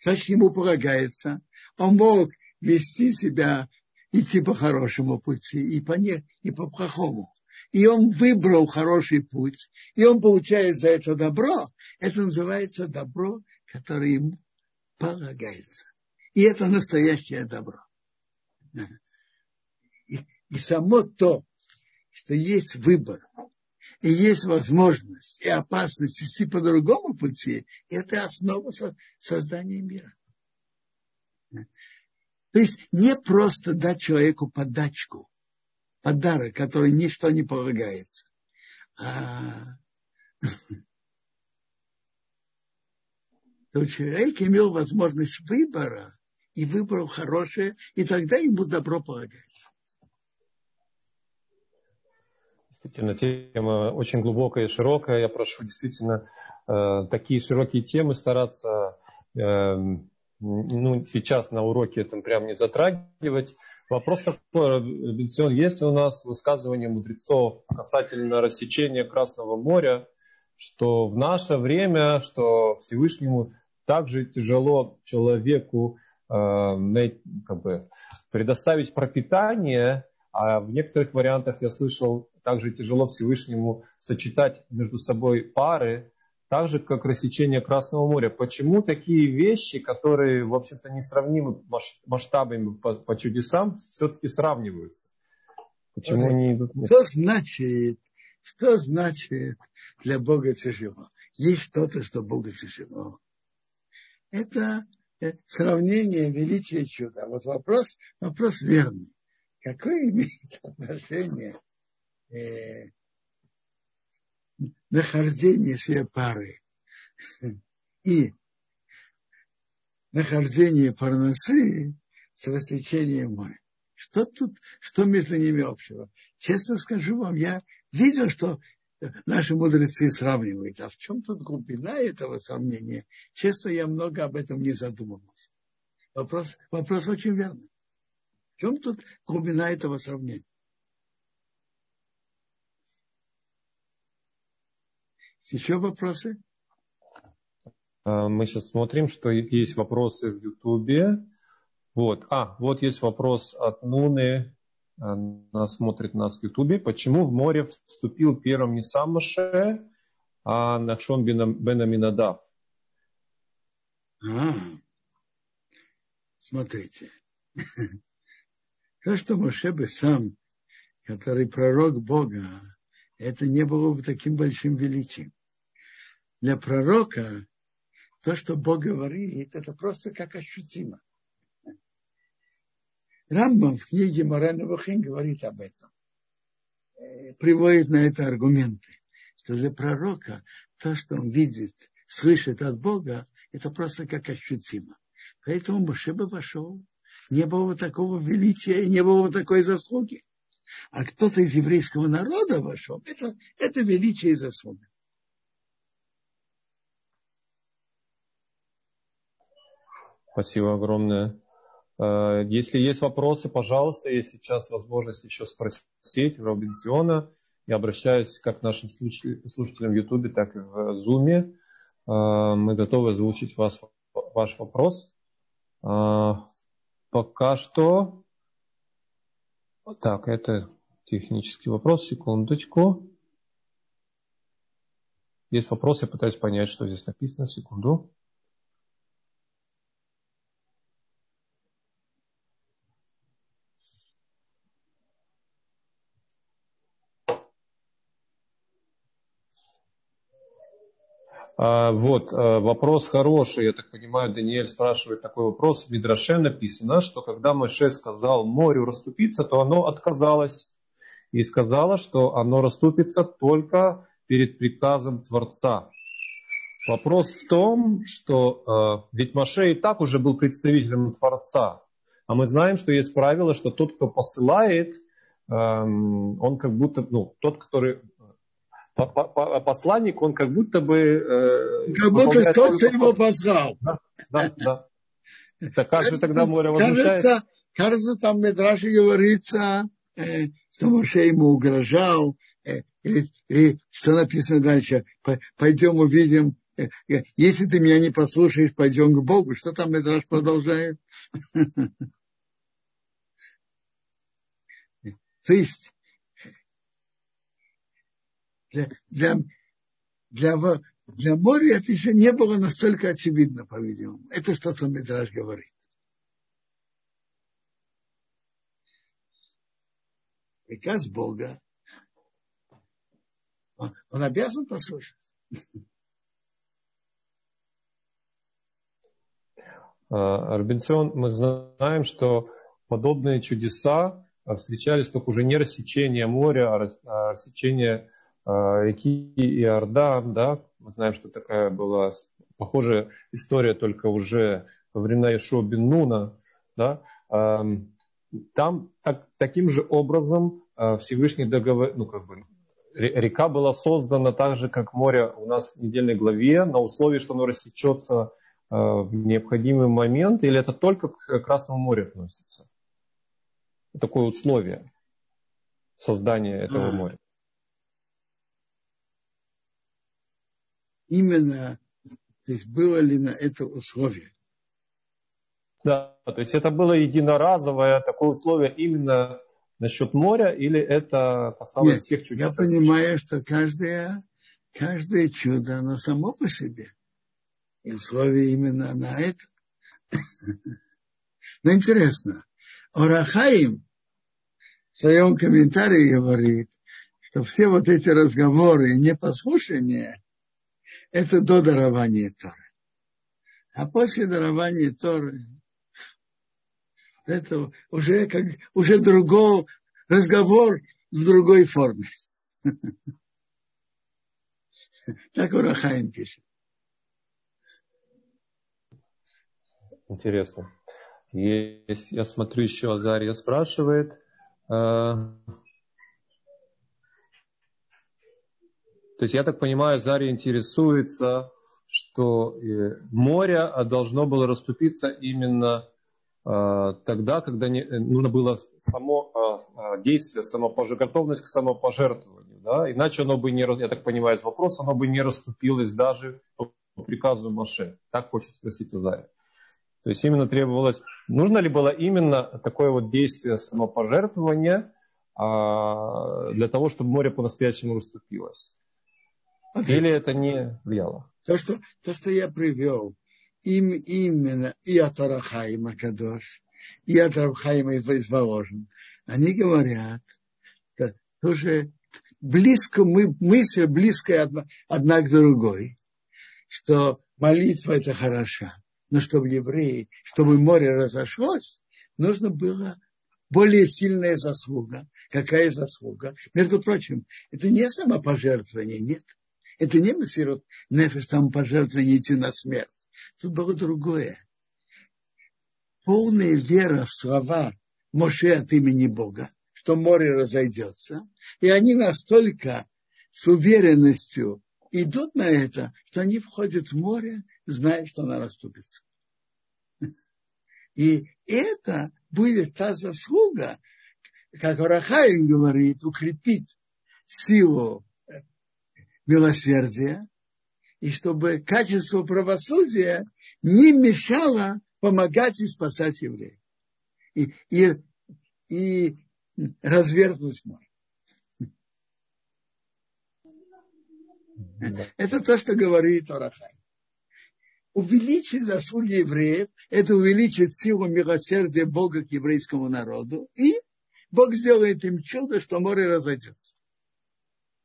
Значит, ему полагается, он мог вести себя, идти по хорошему пути и по, не, и по плохому и он выбрал хороший путь, и он получает за это добро, это называется добро, которое ему полагается. И это настоящее добро. И, и само то, что есть выбор, и есть возможность и опасность идти по другому пути, это основа создания мира. То есть не просто дать человеку подачку, подарок, который ничто не полагается. А то человек имел возможность выбора и выбрал хорошее, и тогда ему добро полагается. Действительно, тема очень глубокая и широкая. Я прошу действительно э, такие широкие темы стараться э, ну, сейчас на уроке это прям не затрагивать. Вопрос такой, Бенцион, есть у нас высказывание мудрецов касательно рассечения Красного моря, что в наше время, что Всевышнему также тяжело человеку э, как бы, предоставить пропитание, а в некоторых вариантах я слышал, также тяжело Всевышнему сочетать между собой пары, так же, как рассечение Красного моря. Почему такие вещи, которые, в общем-то, несравнимы масштабами по, по чудесам, все-таки сравниваются? Почему они идут? Что значит, что значит для Бога тяжело? Есть что-то, что Богу тяжело. Это э, сравнение величия чуда. Вот вопрос, вопрос верный. Какое имеет отношение э, нахождение себе пары и нахождение парносы с рассечением моря. Что тут, что между ними общего? Честно скажу вам, я видел, что наши мудрецы сравнивают. А в чем тут глубина этого сравнения? Честно, я много об этом не задумывался. Вопрос, вопрос очень верный. В чем тут глубина этого сравнения? Еще вопросы? А, мы сейчас смотрим, что есть вопросы в Ютубе. Вот. А, вот есть вопрос от Нуны. Она смотрит нас в Ютубе. Почему в море вступил первым не сам Маше, а Нахшон бен Аминадав? А, смотрите. То, что Моше бы сам, который пророк Бога, это не было бы таким большим величием. Для пророка то, что Бог говорит, это просто как ощутимо. Рамбам в книге Морена Вахин говорит об этом. Э, приводит на это аргументы, что для пророка то, что он видит, слышит от Бога, это просто как ощутимо. Поэтому Мушеба вошел. Не было такого величия, не было такой заслуги а кто-то из еврейского народа вошел, это, это величие и заслуга. Спасибо огромное. Э, если есть вопросы, пожалуйста, есть сейчас возможность еще спросить Робинсиона. Я обращаюсь как к нашим слушателям в Ютубе, так и в Зуме. Э, мы готовы озвучить вас, ваш вопрос. Э, пока что так, это технический вопрос. Секундочку. Есть вопрос, я пытаюсь понять, что здесь написано. Секунду. Вот, а, вопрос хороший. Я так понимаю, Даниэль спрашивает такой вопрос. В Мидраше написано, что когда Моше сказал морю расступиться, то оно отказалось. И сказала, что оно расступится только перед приказом Творца. Вопрос в том, что э, ведь Моше и так уже был представителем Творца. А мы знаем, что есть правило, что тот, кто посылает, э, он как будто, ну, тот, который посланник, он как будто бы... Э, как будто тот, кто его позвал. Да, да, да. Так как же тогда море возмущает? Кажется, там в Медраше говорится, э, что Моше ему угрожал, э, или, или что написано дальше, пойдем увидим, э, э, если ты меня не послушаешь, пойдем к Богу. Что там Медраш продолжает? То есть для, для, для, для моря это еще не было настолько очевидно, по-видимому. Это что-то Медраж говорит. Приказ Бога. Он, обязан послушать. Арбенцион, мы знаем, что подобные чудеса встречались только уже не рассечение моря, а рассечение а, реки Иордан, да, мы знаем, что такая была похожая история, только уже во времена Ишуа бен Нуна, да, там так, таким же образом а, Всевышний договор, ну как бы река была создана так же, как море у нас в недельной главе, на условии, что оно рассечется а, в необходимый момент, или это только к Красному морю относится? Такое условие создания этого моря. Именно, то есть было ли на это условие. Да, то есть это было единоразовое такое условие именно насчет моря, или это касалось Нет, всех чудес? Я понимаю, что каждое, каждое чудо, оно само по себе. И условие именно на это. Но интересно, Орахаим в своем комментарии говорит, что все вот эти разговоры и непослушания это до дарования Торы. А после дарования Торы это уже как уже другой разговор в другой форме. Так Урахаим пишет. Интересно. Есть, я смотрю, еще Азария спрашивает. То есть, я так понимаю, Заря интересуется, что э, море а должно было расступиться именно э, тогда, когда э, нужно было само действие, самопож... готовность к самопожертвованию. Да? Иначе оно бы не, я так понимаю, вопрос, оно бы не расступилось даже по приказу Маше. Так хочет спросить Азария. То есть именно требовалось, нужно ли было именно такое вот действие самопожертвования а, для того, чтобы море по-настоящему расступилось. Или это не влияло? То, что, то, что я привел, им именно и от Арахаима Кадош, и от Арахаима из Воложен, они говорят, тоже близко, мы, мысль близкая одна, одна к другой, что молитва это хороша, но чтобы евреи, чтобы море разошлось, нужно было более сильная заслуга. Какая заслуга? Между прочим, это не самопожертвование, нет. Это не Масирот Нефеш, там пожертвование идти на смерть. Тут было другое. Полная вера в слова Моше от имени Бога, что море разойдется. И они настолько с уверенностью идут на это, что они входят в море, зная, что оно расступится. И это будет та заслуга, как Рахаин говорит, укрепит силу милосердия, и чтобы качество правосудия не мешало помогать и спасать евреев. И, и, и развернуть море. Это то, что говорит Орахай. Увеличить заслуги евреев, это увеличит силу милосердия Бога к еврейскому народу, и Бог сделает им чудо, что море разойдется.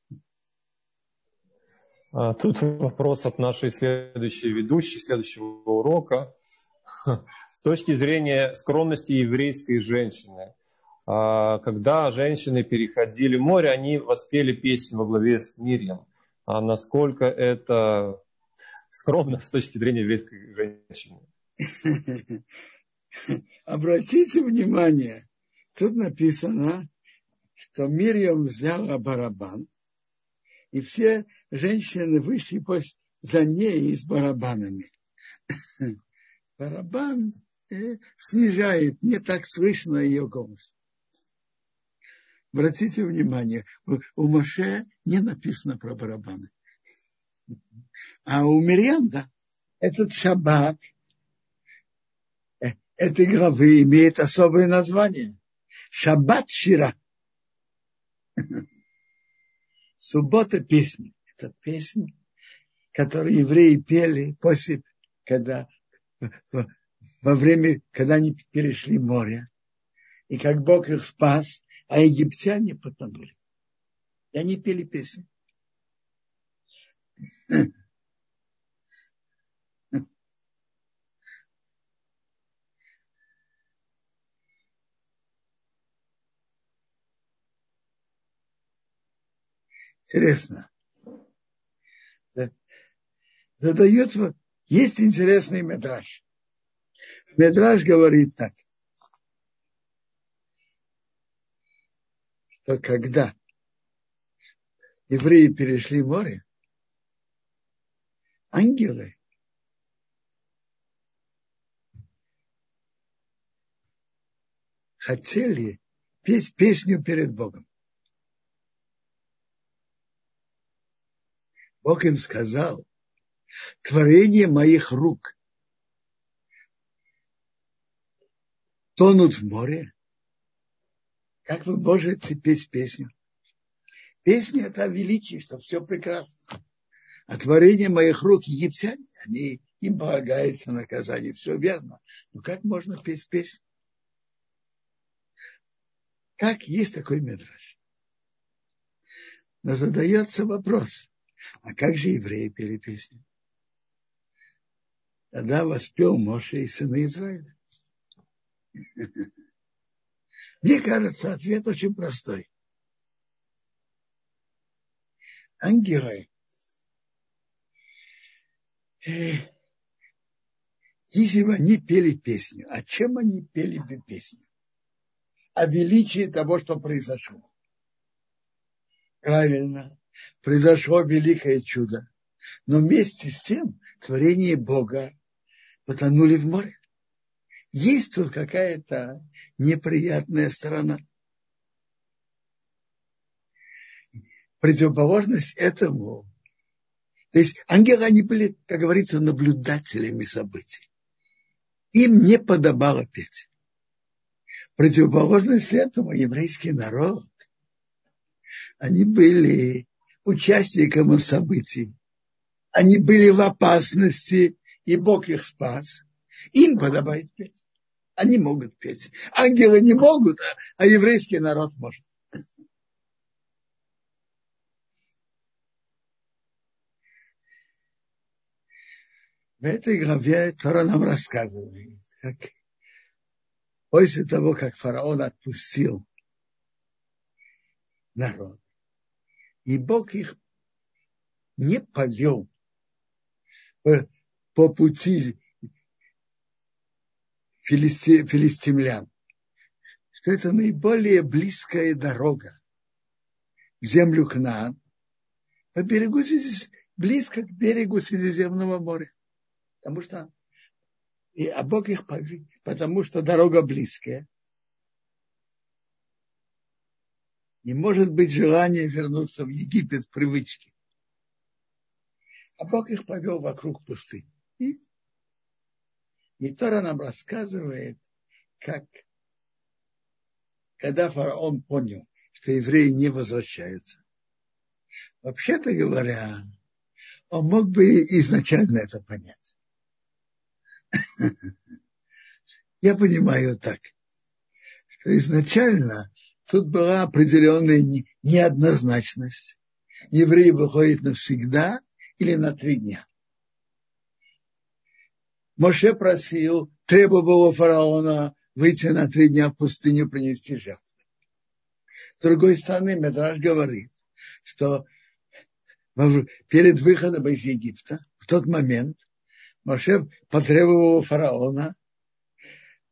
А, тут вопрос от нашей следующей ведущей, следующего урока. С точки зрения скромности еврейской женщины, а, когда женщины переходили море, они воспели песню во главе с Мирьям. А насколько это скромно с точки зрения еврейской женщины? Обратите внимание, тут написано, что Мирьям взяла барабан, и все женщины вышли за ней с барабанами. Барабан э, снижает, не так слышно ее голос. Обратите внимание, у Моше не написано про барабаны. А у Мирьям, да, этот шаббат, э, этой главы имеет особое название. Шаббат Шира. Суббота песни. Это песни, которые евреи пели после, когда, во время, когда они перешли море. И как Бог их спас, а египтяне потонули. И они пели песни. Интересно. Задается, есть интересный медраж. Медраж говорит так, что когда евреи перешли море, ангелы хотели петь песню перед Богом. Бог им сказал, творение моих рук тонут в море. Как вы можете петь песню? Песня – это величие, что все прекрасно. А творение моих рук египтяне, они, им полагается наказание. Все верно. Но как можно петь песню? Как есть такой метраж? Но задается вопрос, а как же евреи пели песню? Тогда воспел Моше и сыны Израиля. Мне кажется, ответ очень простой. Ангелы, э, если бы они пели песню, а чем они пели бы песню? О величии того, что произошло. Правильно произошло великое чудо. Но вместе с тем творение Бога потонули в море. Есть тут какая-то неприятная сторона. Противоположность этому. То есть ангелы, они были, как говорится, наблюдателями событий. Им не подобало петь. Противоположность этому еврейский народ. Они были участникам событий. Они были в опасности, и Бог их спас. Им подобает петь. Они могут петь. Ангелы не могут, а еврейский народ может. В этой главе Тора нам рассказывает, как после того, как фараон отпустил народ, и Бог их не повел по, по пути филисти, филистимлян, что это наиболее близкая дорога в землю Кнаан, по берегу близко к берегу Средиземного моря. Потому что и, а Бог их повел, потому что дорога близкая. Не может быть желания вернуться в Египет в привычке. А Бог их повел вокруг пустыни. И, и Тора нам рассказывает, как когда фараон понял, что евреи не возвращаются. Вообще-то говоря, он мог бы изначально это понять. Я понимаю так, что изначально Тут была определенная неоднозначность. Еврей выходит навсегда или на три дня. Моше просил, требовал у фараона выйти на три дня в пустыню принести жертву. С другой стороны, Медраж говорит, что перед выходом из Египта, в тот момент, Моше потребовал у фараона,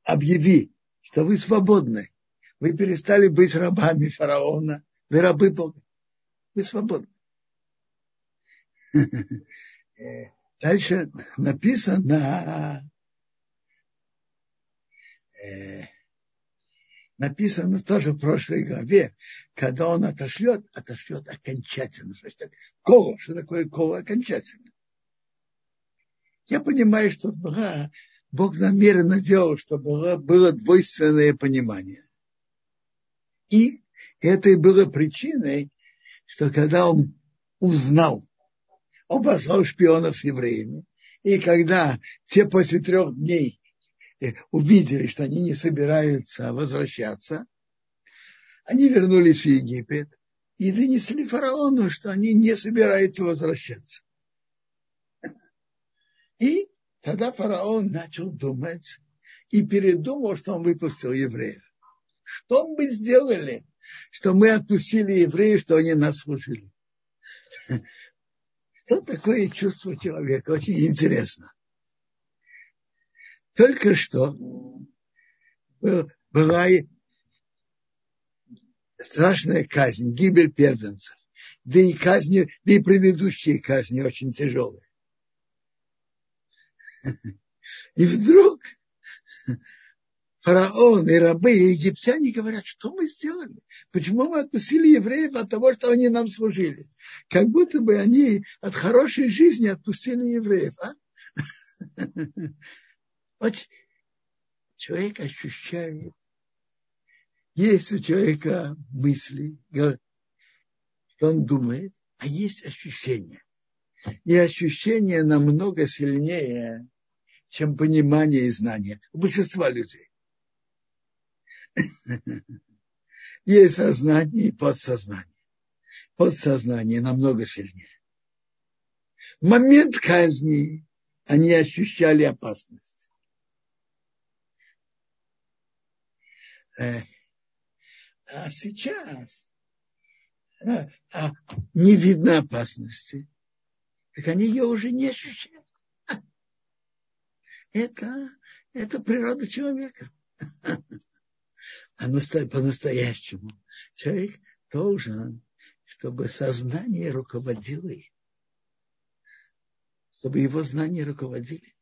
объяви, что вы свободны. Вы перестали быть рабами фараона. Вы рабы Бога. Вы свободны. Дальше написано, э, написано тоже в прошлой главе, когда он отошлет, отошлет окончательно. Что, коло, что такое коло окончательно? Я понимаю, что была, Бог намеренно делал, чтобы было двойственное понимание. И это и было причиной, что когда он узнал, он послал шпионов с евреями, и когда те после трех дней э, увидели, что они не собираются возвращаться, они вернулись в Египет и донесли фараону, что они не собираются возвращаться. И тогда фараон начал думать и передумал, что он выпустил евреев. Что мы сделали, что мы отпустили евреев, что они нас служили? Что такое чувство человека? Очень интересно. Только что была страшная казнь, гибель первенцев. Да и казни, да и предыдущие казни очень тяжелые. И вдруг фараон и рабы, и египтяне говорят, что мы сделали? Почему мы отпустили евреев от того, что они нам служили? Как будто бы они от хорошей жизни отпустили евреев. А? Вот человек ощущает, есть у человека мысли, что он думает, а есть ощущения. И ощущения намного сильнее, чем понимание и знание у большинства людей. Есть сознание и подсознание. Подсознание намного сильнее. В момент казни они ощущали опасность. А сейчас а, а, не видно опасности, так они ее уже не ощущают. Это, это природа человека. А по-настоящему человек должен, чтобы сознание руководило им. Чтобы его знания руководили.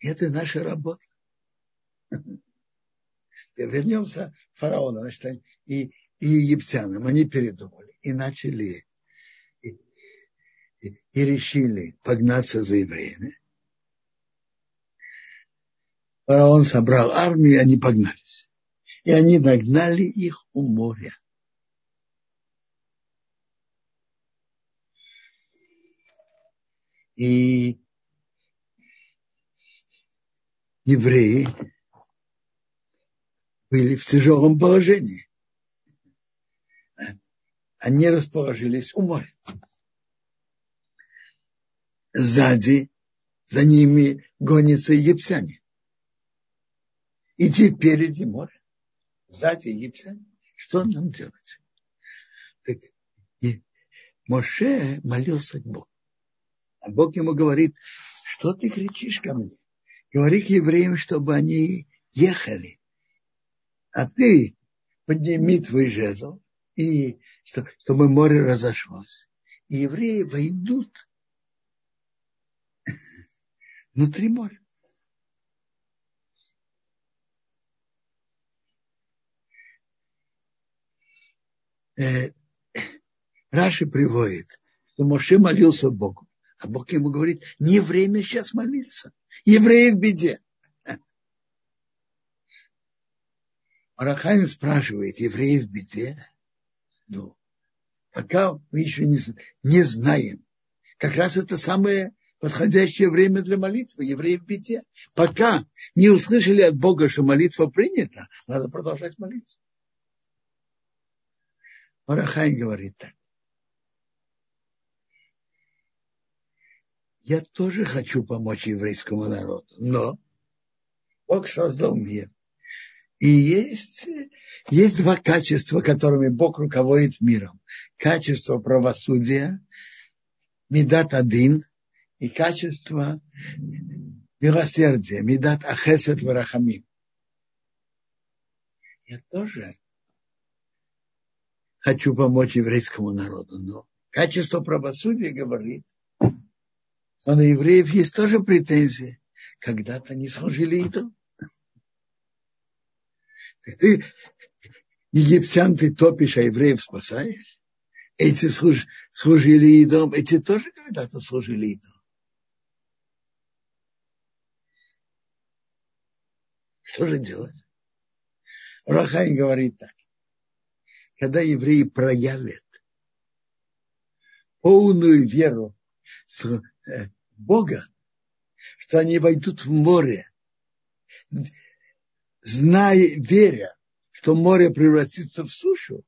Это наша работа. Вернемся к фараону, значит, и, и египтянам. Они передумали и начали и, и, решили погнаться за евреями. Фараон собрал армию, и они погнались. И они догнали их у моря. И евреи были в тяжелом положении. Они расположились у моря. Сзади за ними гонятся египтяне. И впереди море, сзади египтяне. Что нам делать? Так, и Моше молился к Богу. А Бог ему говорит, что ты кричишь ко мне? Говори к евреям, чтобы они ехали. А ты подними твой жезл, и чтобы море разошлось. И евреи войдут внутри моря. Э, Раши приводит, что Моше молился Богу. А Бог ему говорит, не время сейчас молиться. Евреи в беде. Арахаим спрашивает, евреи в беде? Ну, пока мы еще не, не знаем. Как раз это самое подходящее время для молитвы. Евреи в беде. Пока не услышали от Бога, что молитва принята, надо продолжать молиться. Марахай говорит так. я тоже хочу помочь еврейскому народу, но Бог создал мир. И есть, есть два качества, которыми Бог руководит миром. Качество правосудия, медат один, и качество милосердия, медат ахесет варахамим. Я тоже хочу помочь еврейскому народу, но качество правосудия говорит, что на евреев есть тоже претензии. Когда-то не служили идолам. Ты египтян ты топишь, а евреев спасаешь. Эти служ, служили идолам, эти тоже когда-то служили идолам. Что же делать? Рахайн говорит так. Когда евреи проявят полную веру в э, Бога, что они войдут в море, зная, веря, что море превратится в сушу,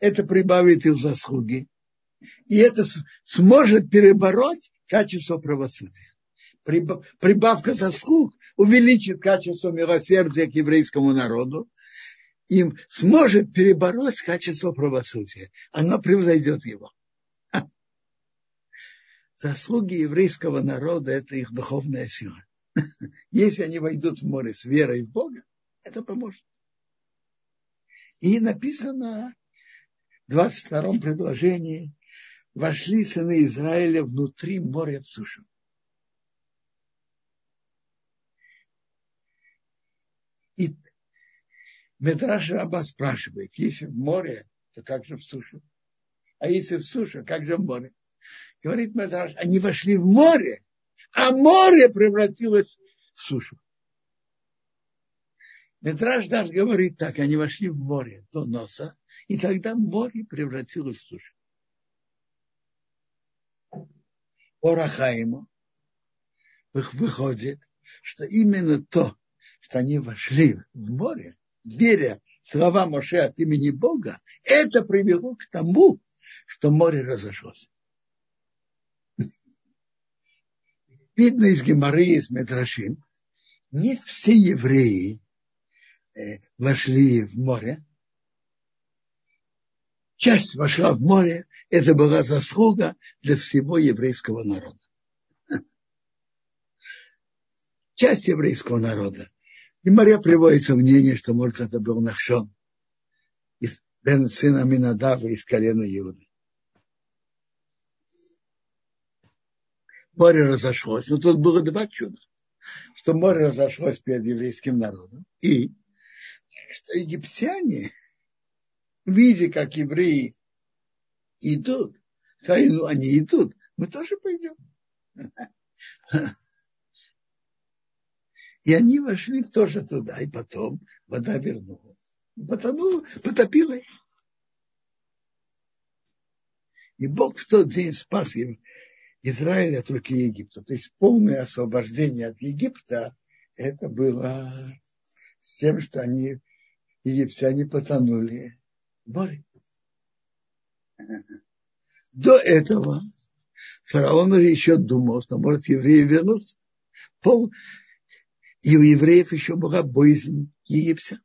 это прибавит их заслуги. И это сможет перебороть качество правосудия. Прибавка заслуг увеличит качество милосердия к еврейскому народу и сможет перебороть качество правосудия. Оно превзойдет его. Заслуги еврейского народа – это их духовная сила. Если они войдут в море с верой в Бога, это поможет. И написано в 22 предложении, вошли сыны Израиля внутри моря в сушу. И Медраш Раба спрашивает, если в море, то как же в сушу? А если в сушу, как же в море? Говорит Медраш, они вошли в море, а море превратилось в сушу. Медраж даже говорит так, они вошли в море до носа, и тогда море превратилось в сушу. Орахаиму выходит, что именно то, что они вошли в море, веря слова Моше от имени Бога, это привело к тому, что море разошлось. Видно из Геморы, из Медрашим, не все евреи э, вошли в море. Часть вошла в море, это была заслуга для всего еврейского народа. Часть еврейского народа. И Мария приводится мнение, что, может, это был Нахшон, из сына Минадава из колена Иуды. море разошлось. Но тут было два чуда. Что море разошлось перед еврейским народом. И что египтяне, видя, как евреи идут, сказали, ну они идут, мы тоже пойдем. И они вошли тоже туда, и потом вода вернулась. Потонула, потопила их. И Бог в тот день спас Израиль от руки Египта. То есть полное освобождение от Египта, это было с тем, что они, египтяне, потонули в море. До этого фараон еще думал, что может евреи вернуться. Пол... И у евреев еще была боязнь египтян.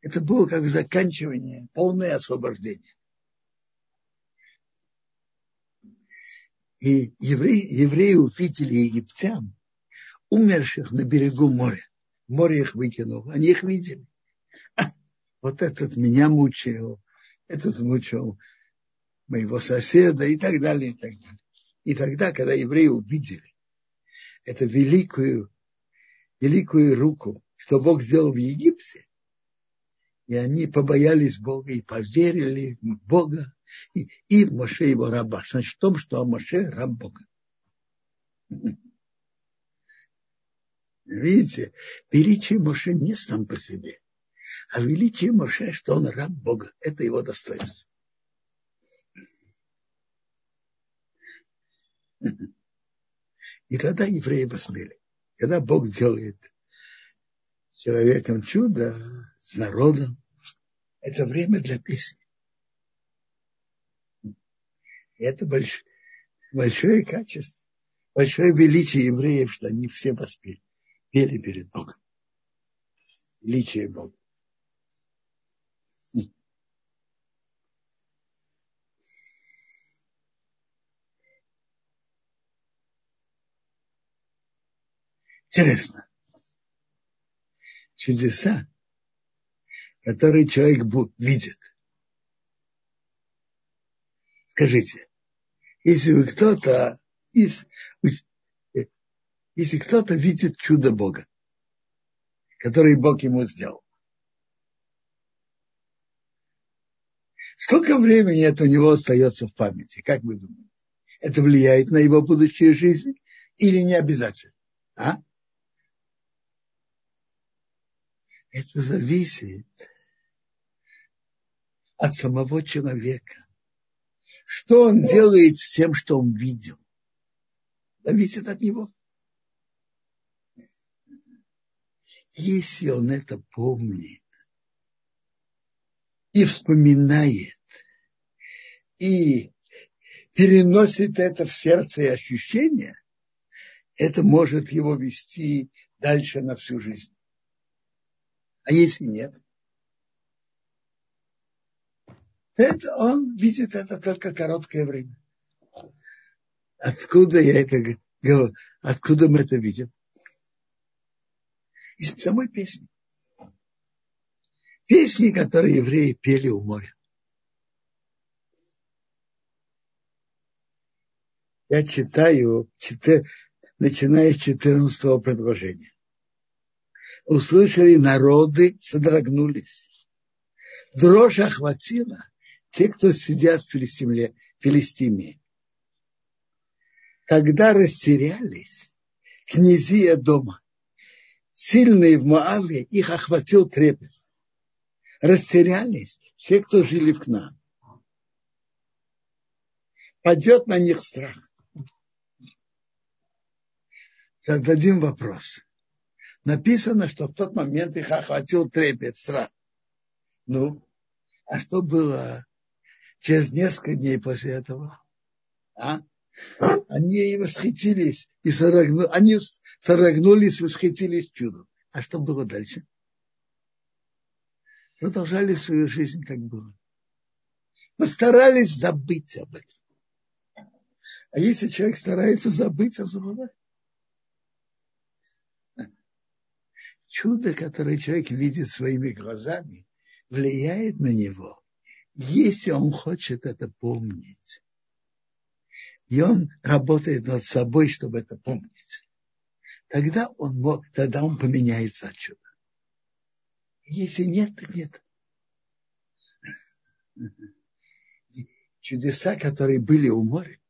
Это было как заканчивание, полное освобождение. И евреи, евреи увидели египтян, умерших на берегу моря. Море их выкинуло, они их видели. А, вот этот меня мучил, этот мучил моего соседа и так далее, и так далее. И тогда, когда евреи увидели эту великую, великую руку, что Бог сделал в Египте, и они побоялись Бога и поверили в Бога, и, и в Моше его раба. Значит, в том, что Моше раб Бога. Видите, величие Моше не сам по себе, а величие Моше, что он раб Бога. Это его достоинство. И тогда евреи посмели. Когда Бог делает человеком чудо, с народом, это время для песни. это больш... большое качество, большое величие евреев, что они все воспели, пели перед Богом. Величие Бога. Интересно. Чудеса, которые человек видит. Скажите, если вы кто-то из, если кто-то видит чудо Бога, который Бог ему сделал, сколько времени это у него остается в памяти, как вы думаете? Это влияет на его будущую жизнь или не обязательно? А? Это зависит от самого человека. Что он делает с тем, что он видел? Зависит от него. Если он это помнит и вспоминает, и переносит это в сердце и ощущения, это может его вести дальше на всю жизнь. А если нет? Это он видит это только короткое время. Откуда я это говорю? Откуда мы это видим? Из самой песни. Песни, которые евреи пели у моря. Я читаю, читаю начиная с 14 предложения услышали народы, содрогнулись. Дрожь охватила те, кто сидят в Филистиме. Филистиме. Когда растерялись князья дома, сильные в Моаве, их охватил трепет. Растерялись все, кто жили в Кнаан. Падет на них страх. Зададим вопрос написано, что в тот момент их охватил трепет, страх. Ну, а что было через несколько дней после этого? А? Они восхитились и сорогнули, они сорогнулись, восхитились чудом. А что было дальше? Продолжали свою жизнь, как было. Постарались забыть об этом. А если человек старается забыть, он забывает. Чудо, которое человек видит своими глазами, влияет на него, если он хочет это помнить. И он работает над собой, чтобы это помнить. Тогда он, тогда он поменяется от чуда. Если нет, то нет. Чудеса, которые были у моря,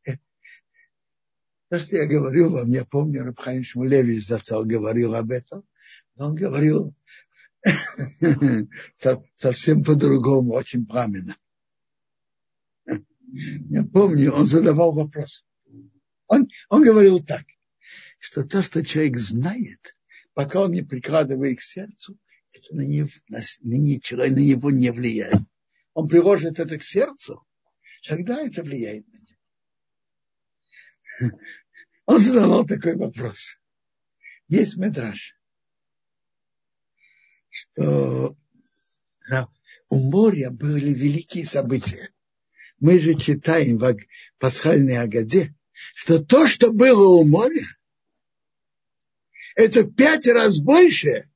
то, что я говорю вам, я помню, Рабхайм Шмулевич Зацал говорил об этом, он говорил совсем по-другому, очень пламенно. Я помню, он задавал вопрос. Он, он говорил так, что то, что человек знает, пока он не прикладывает к сердцу, это на него, на, на, на него не влияет. Он приложит это к сердцу, тогда это влияет на него. Он задавал такой вопрос. Есть медраж у моря были великие события. Мы же читаем в пасхальной Агаде, что то, что было у моря, это пять раз больше,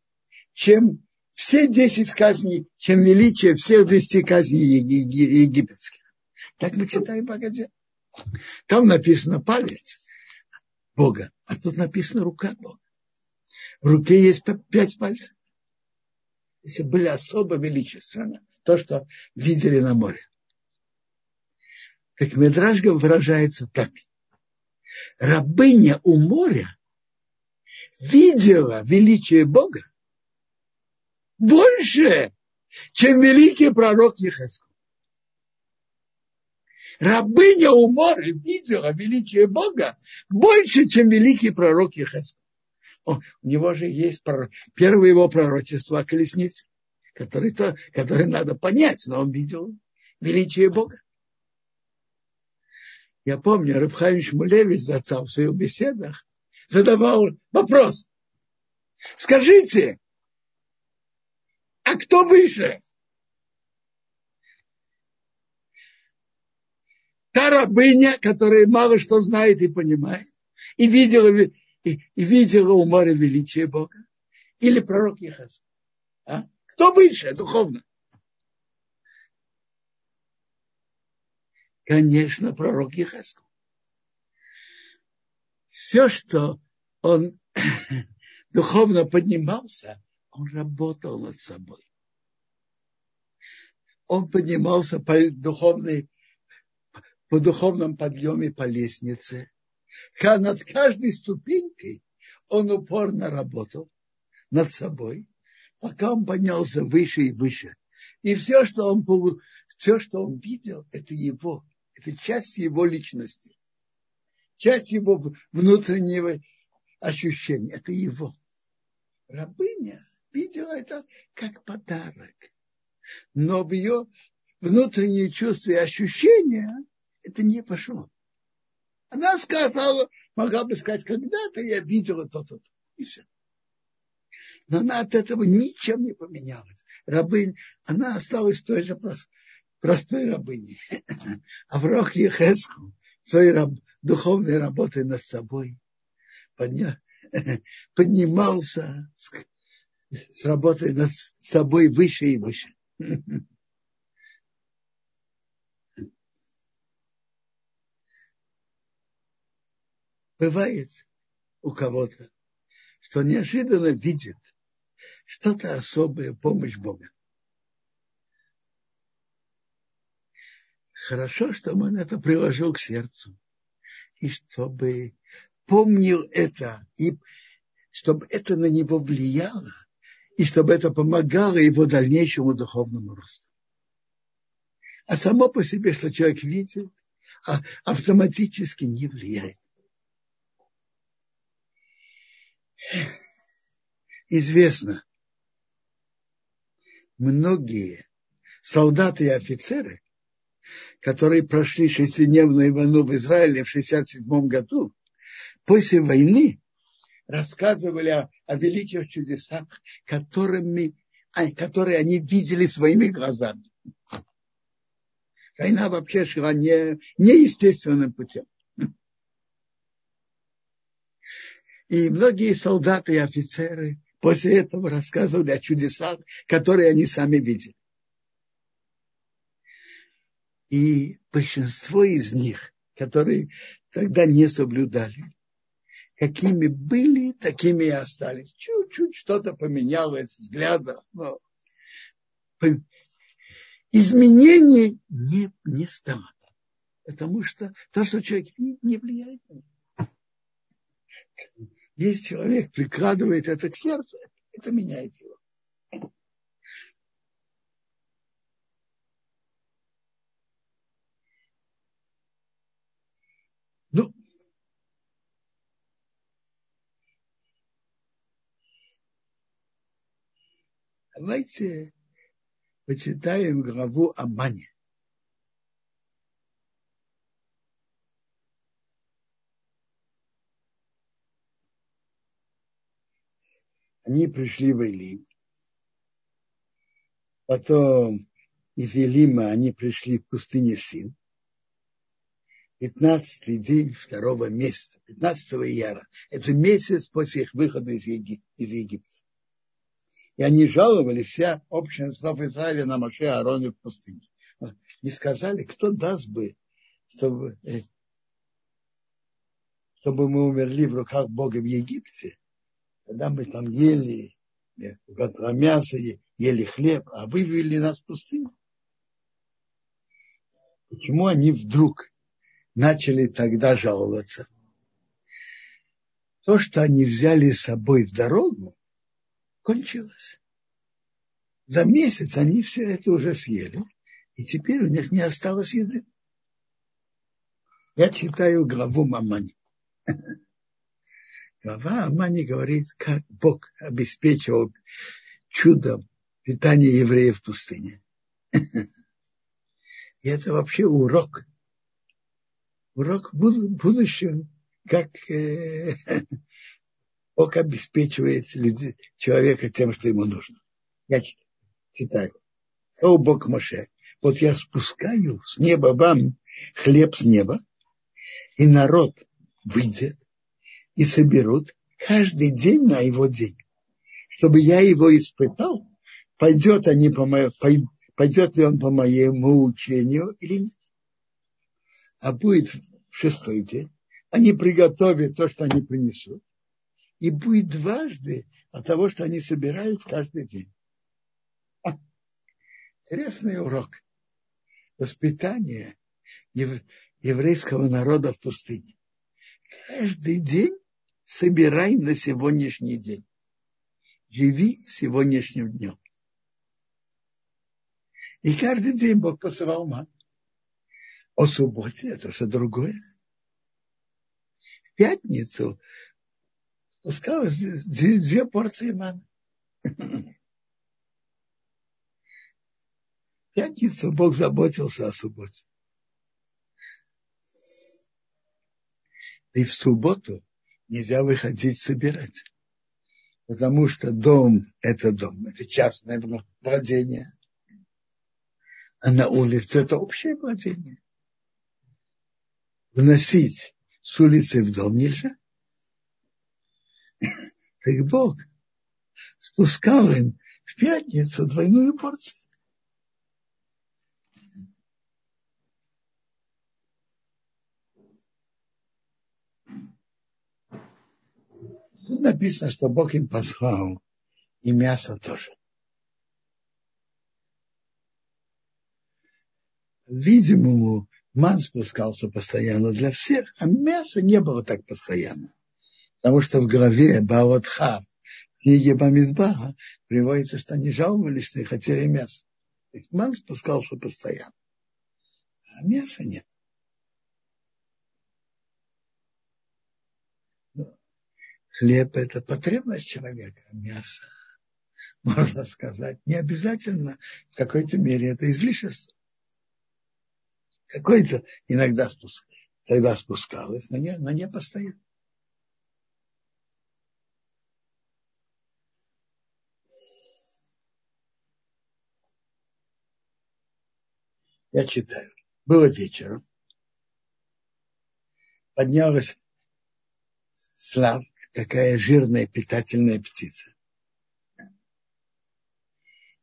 чем все десять казней, чем величие всех десяти казней египетских. Так мы читаем в Агаде. Там написано палец Бога, а тут написано рука Бога. В руке есть пять пальцев если были особо величественны, то, что видели на море. Так Медраж выражается так. Рабыня у моря видела величие Бога больше, чем великий пророк Ехесков. Рабыня у моря видела величие Бога больше, чем великий пророк Ехесков. У него же есть пророк. первое его пророчество о колеснице, который, то, который надо понять, но он видел величие Бога. Я помню, Рабхайм Шмулевич зацал в своих беседах задавал вопрос. Скажите, а кто выше? Та рабыня, которая мало что знает и понимает, и видела, и, и видела у моря величия Бога, или пророк Ехас? А? Кто выше духовно? Конечно, пророк Ехасков. Все, что он духовно поднимался, он работал над собой. Он поднимался по духовной, по духовном подъеме по лестнице. Над каждой ступенькой он упорно работал над собой, пока он поднялся выше и выше. И все, что он, все, что он видел, это его, это часть его личности, часть его внутреннего ощущения, это его. Рабыня видела это как подарок. Но в ее внутренние чувства и ощущения это не пошло. Она сказала, могла бы сказать, когда-то я видела то-то. И все. Но она от этого ничем не поменялась. Рабынь, она осталась той же простой рабыней. А в Рох Ехеску, своей раб, духовной работой над собой, подня, поднимался с, с работой над собой выше и выше. Бывает у кого-то, что неожиданно видит что-то особое, помощь Бога. Хорошо, чтобы он это приложил к сердцу. И чтобы помнил это, и чтобы это на него влияло, и чтобы это помогало его дальнейшему духовному росту. А само по себе, что человек видит, а автоматически не влияет. Известно, многие солдаты и офицеры, которые прошли шестидневную войну в Израиле в 67 году, после войны рассказывали о, о великих чудесах, которыми, а, которые они видели своими глазами. Война вообще шла не, неестественным путем. И многие солдаты и офицеры после этого рассказывали о чудесах, которые они сами видели. И большинство из них, которые тогда не соблюдали, какими были, такими и остались. Чуть-чуть что-то поменялось в взглядах, но изменений не, не стало. Потому что то, что человек видит, не влияет на него. Если человек прикладывает это к сердцу, это меняет его. Ну, Давайте почитаем главу о мане. Они пришли в Элим. Потом из Элима они пришли в пустыню Син. 15 день второго месяца, 15 ияра. Это месяц после их выхода из Египта. И они жаловали вся общество в Израиле на Маше Аароне в пустыне. И сказали, кто даст бы, чтобы, э, чтобы мы умерли в руках Бога в Египте, когда мы там ели готовое мясо, ели хлеб, а вывели нас в пустыню. Почему они вдруг начали тогда жаловаться? То, что они взяли с собой в дорогу, кончилось. За месяц они все это уже съели, и теперь у них не осталось еды. Я читаю главу Мамани. Глава Амани говорит, как Бог обеспечивал чудом питание евреев в пустыне. И это вообще урок Урок в будущем, как э, Бог обеспечивает человека тем, что ему нужно. Я читаю. О, Бог Моше, вот я спускаю с неба вам хлеб с неба, и народ выйдет и соберут каждый день на его день, чтобы я его испытал, пойдет, они по мо... пойдет ли он по моему учению или нет. А будет в шестой день, они приготовят то, что они принесут, и будет дважды от того, что они собирают каждый день. Интересный урок. Воспитание еврейского народа в пустыне. Каждый день собирай на сегодняшний день. Живи сегодняшним днем. И каждый день Бог посылал ман. О субботе это уже другое. В пятницу спускалось две, две порции мана. В пятницу Бог заботился о субботе. И в субботу нельзя выходить собирать. Потому что дом – это дом, это частное владение. А на улице это общее владение. Вносить с улицы в дом нельзя. Так Бог спускал им в пятницу двойную порцию. Тут написано, что Бог им послал и мясо тоже. Видимо, ман спускался постоянно для всех, а мясо не было так постоянно. Потому что в главе Баотха, в книге Бамидбаха, приводится, что они жаловались, что и хотели мясо. ман спускался постоянно, а мяса нет. Хлеб – это потребность человека, а мясо, можно сказать, не обязательно в какой-то мере это излишество. Какой-то иногда спуск, тогда спускалось, но не, но не постоянно. Я читаю. Было вечером. Поднялась слав, какая жирная питательная птица.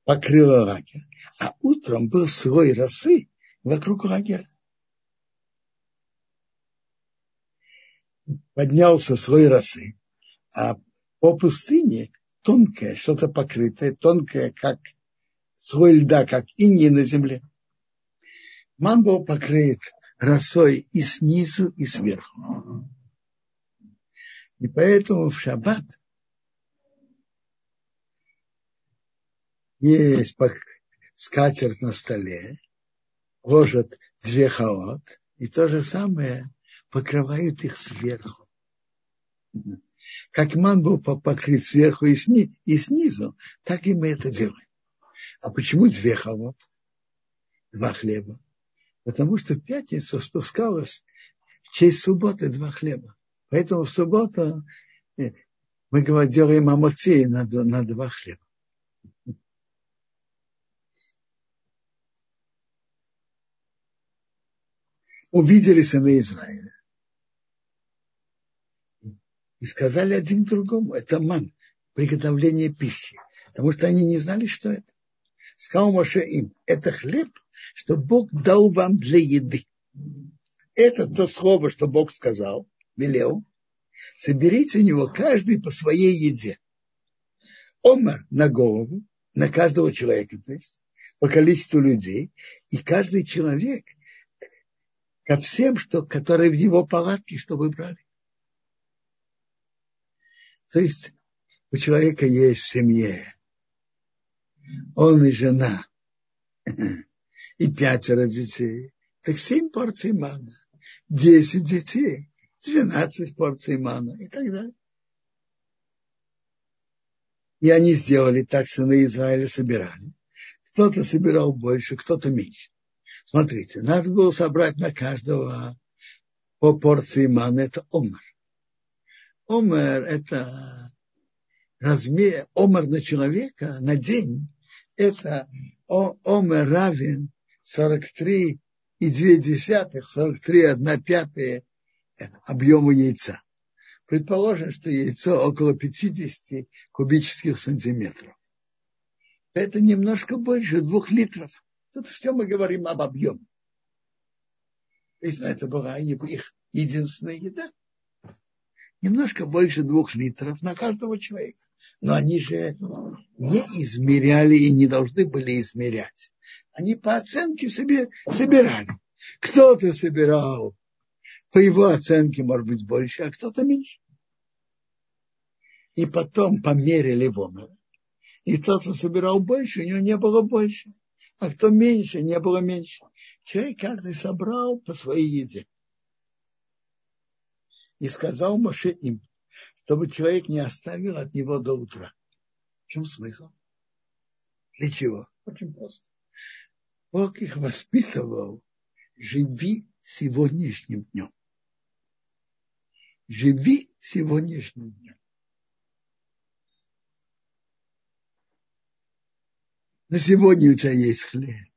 Покрыла лагерь. А утром был слой росы вокруг лагеря. Поднялся слой росы, а по пустыне тонкое, что-то покрытое, тонкое, как слой льда, как иней на земле. Ман был покрыт росой и снизу, и сверху. И поэтому в шаббат есть скатерть на столе, ложат две халат, и то же самое покрывают их сверху. Как ман был покрыт сверху и, сни, и снизу, так и мы это делаем. А почему две халат? Два хлеба. Потому что в пятницу спускалось в честь субботы два хлеба. Поэтому в субботу э, мы делаем амоцей на, на два хлеба. Увидели сыны Израиля. И сказали один другому, это ман, приготовление пищи. Потому что они не знали, что это. Сказал Моше им, это хлеб, что Бог дал вам для еды. Это то слово, что Бог сказал велел, соберите у него каждый по своей еде. Омар на голову, на каждого человека, то есть по количеству людей, и каждый человек ко всем, что, которые в его палатке, что вы брали. То есть у человека есть в семье он и жена, и пятеро детей, так семь порций мана, десять детей, 12 порций мана и так далее. И они сделали так, сыны Израиля собирали. Кто-то собирал больше, кто-то меньше. Смотрите, надо было собрать на каждого по порции маны, это омер. Омер – это размер, омер на человека на день, это омер равен 43 и 2 десятых, 43 1 пятая объему яйца. Предположим, что яйцо около 50 кубических сантиметров. Это немножко больше двух литров. Тут все мы говорим об объеме. Если это была их единственная еда. Немножко больше двух литров на каждого человека. Но они же не измеряли и не должны были измерять. Они по оценке себе собирали. Кто-то собирал по его оценке, может быть, больше, а кто-то меньше. И потом померили вомер. И тот, кто собирал больше, у него не было больше. А кто меньше, не было меньше. Человек каждый собрал по своей еде. И сказал Моше им, чтобы человек не оставил от него до утра. В чем смысл? Для чего? Очень просто. Бог их воспитывал, живи сегодняшним днем. Живи сегодняшним днем. На сегодня у тебя есть хлеб,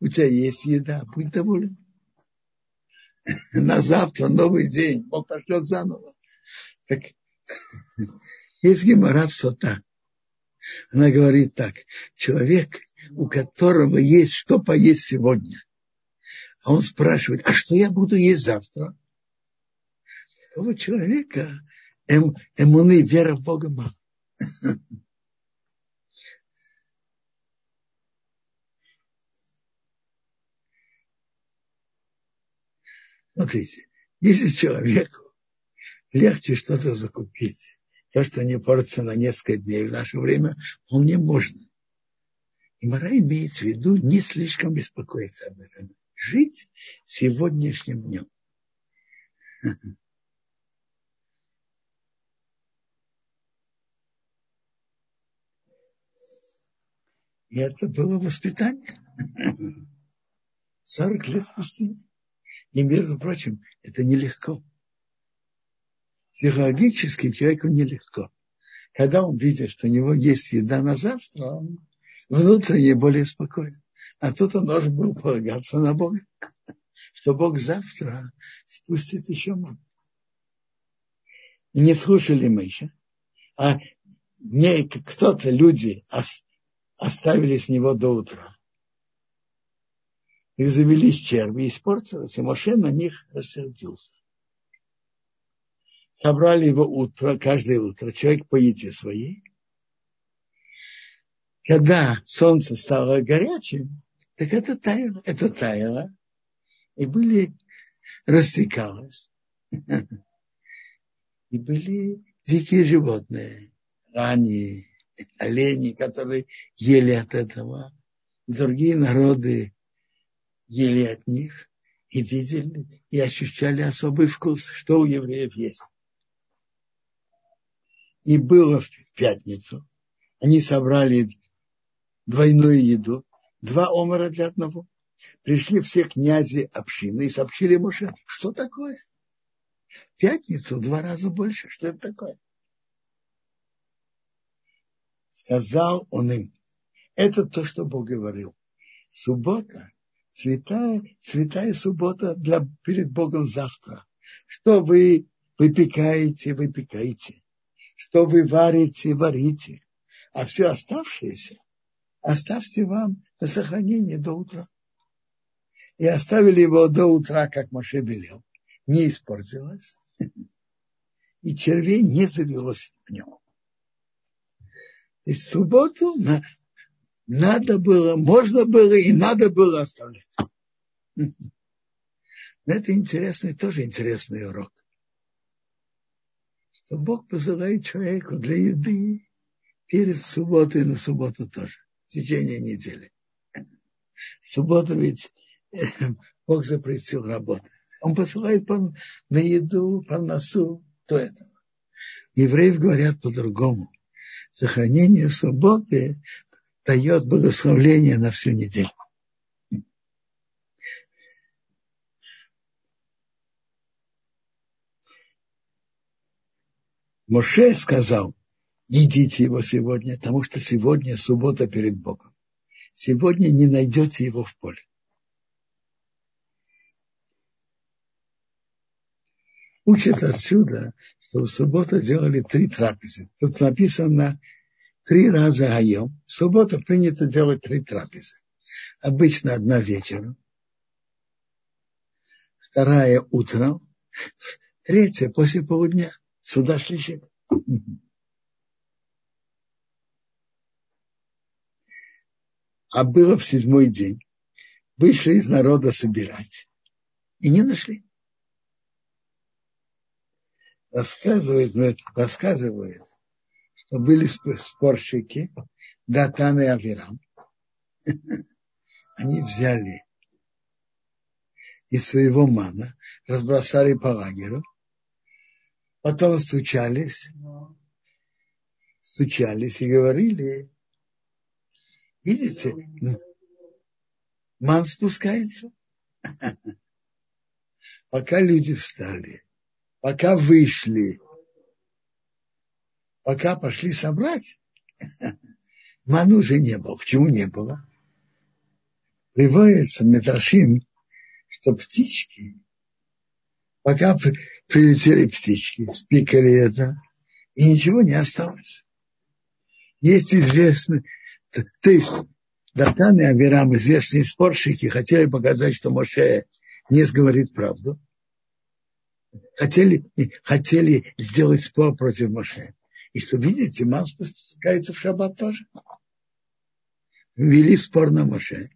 у тебя есть еда, будь доволен. На завтра новый день, Бог пошлет заново. Так, есть гемора в сота. Она говорит так, человек, у которого есть что поесть сегодня, а он спрашивает, а что я буду есть завтра? Такого человека эм, эмуны, вера в Бога мало. Смотрите, если человеку легче что-то закупить, то, что не портится на несколько дней в наше время, вполне можно. И Мара имеет в виду не слишком беспокоиться об этом. Жить сегодняшним днем. И это было воспитание. 40 лет в пустыне. И, между прочим, это нелегко. Психологически человеку нелегко. Когда он видит, что у него есть еда на завтра, он внутренне более спокоен. А тут он должен был полагаться на Бога, что Бог завтра спустит еще. И не слушали мы еще. А не кто-то, люди оставили с него до утра их завелись черви, испортилось, и Моше на них рассердился. Собрали его утро, каждое утро, человек по еде своей. Когда солнце стало горячим, так это таяло, это таяло, и были, растекалось. И были дикие животные, рани, олени, которые ели от этого. Другие народы ели от них и видели, и ощущали особый вкус, что у евреев есть. И было в пятницу. Они собрали двойную еду, два омара для одного. Пришли все князи общины и сообщили Моше, что такое? В пятницу в два раза больше. Что это такое? Сказал он им, это то, что Бог говорил. Суббота святая, святая суббота для, перед Богом завтра. Что вы выпекаете, выпекаете. Что вы варите, варите. А все оставшееся оставьте вам на сохранение до утра. И оставили его до утра, как Моше велел. Не испортилось. И червей не завелось в нем. То есть субботу на, надо было, можно было и надо было оставлять. Это интересный, тоже интересный урок. Что Бог посылает человеку для еды перед субботой и на субботу тоже, в течение недели. В субботу ведь Бог запретил работать. Он посылает на еду, по носу, до этого. Евреев говорят по-другому сохранение субботы дает благословление на всю неделю. Моше сказал, идите его сегодня, потому что сегодня суббота перед Богом. Сегодня не найдете его в поле. Учат отсюда, что в субботу делали три трапезы. Тут написано три раза гаем. В субботу принято делать три трапезы. Обычно одна вечером, вторая утром, третья после полудня. Сюда шлищит. А было в седьмой день. Вышли из народа собирать. И не нашли. Рассказывает, рассказывает, что были спорщики Датан и Авирам. Они взяли из своего мана, разбросали по лагерю, потом стучались, стучались и говорили, видите, ман спускается. Пока люди встали, пока вышли, пока пошли собрать, ман уже не было. Почему не было? Приводится Медрашим, что птички, пока прилетели птички, спикали это, и ничего не осталось. Есть известный, то есть Датан и Авирам, известные спорщики, хотели показать, что Моше не говорит правду. Хотели, хотели сделать спор против Моше. И что, видите, Ман спускается в шаббат тоже. Вели спор на Моше.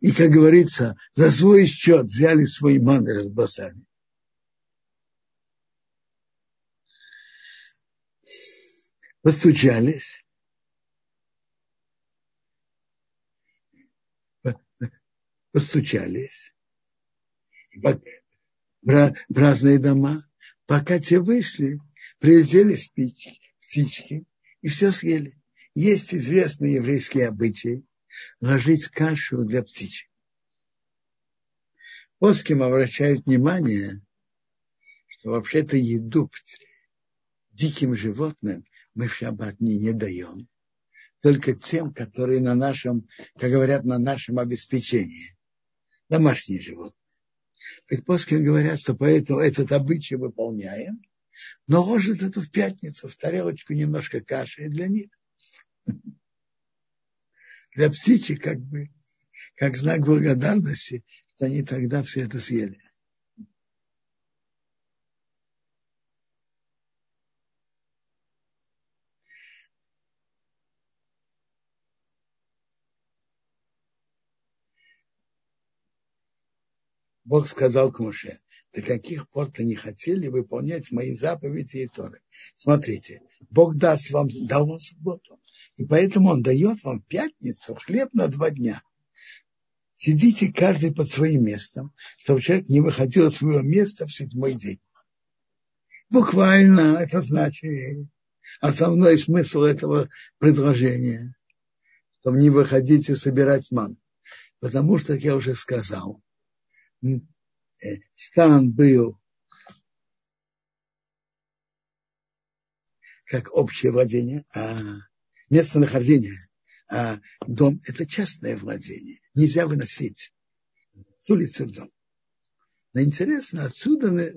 И, как говорится, за свой счет взяли свой ман и разбросали. Постучались. Постучались. В разные дома. Пока те вышли, прилетели спички, птички и все съели. Есть известные еврейские обычаи ложить кашу для птичек. Плоским обращают внимание, что вообще-то еду диким животным мы в шаббат не, не даем. Только тем, которые на нашем, как говорят, на нашем обеспечении. Домашние животные. Предпоски говорят, что поэтому этот обычай выполняем, но ложат это в пятницу, в тарелочку немножко каши для них для птичек как бы, как знак благодарности, они тогда все это съели. Бог сказал к Муше, до каких пор то не хотели выполнять мои заповеди и торы. Смотрите, Бог даст вам, дал вам субботу. И поэтому он дает вам пятницу хлеб на два дня. Сидите каждый под своим местом, чтобы человек не выходил от своего места в седьмой день. Буквально это значит основной смысл этого предложения, чтобы не выходите собирать ман. Потому что, как я уже сказал, стан был как общее владение, а местонахождение, а дом – это частное владение. Нельзя выносить с улицы в дом. Но интересно, отсюда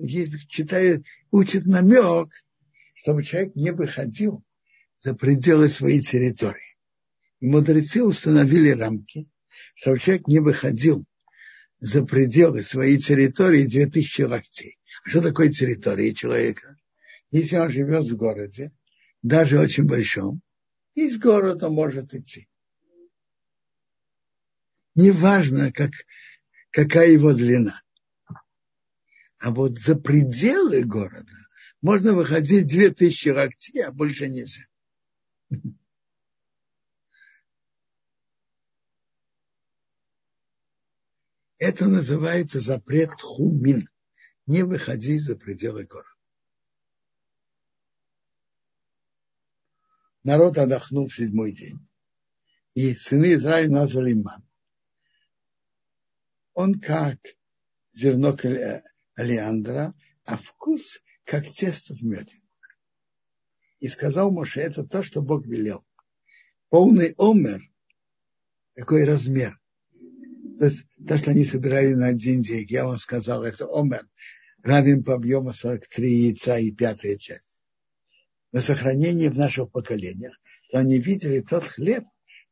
читает, учит намек, чтобы человек не выходил за пределы своей территории. И мудрецы установили рамки, чтобы человек не выходил за пределы своей территории 2000 локтей. Что такое территория человека? Если он живет в городе, даже очень большом, из города может идти. Неважно, как, какая его длина. А вот за пределы города можно выходить две тысячи локтей, а больше нельзя. Это называется запрет хумин. Не выходи за пределы города. народ отдохнул в седьмой день. И сыны Израиля назвали ман. Он как зерно алиандра, а вкус как тесто в меде. И сказал Моше, это то, что Бог велел. Полный омер, такой размер. То то, что они собирали на один день, я вам сказал, это омер, равен по объему 43 яйца и пятая часть. На сохранение в наших поколениях, то они видели тот хлеб,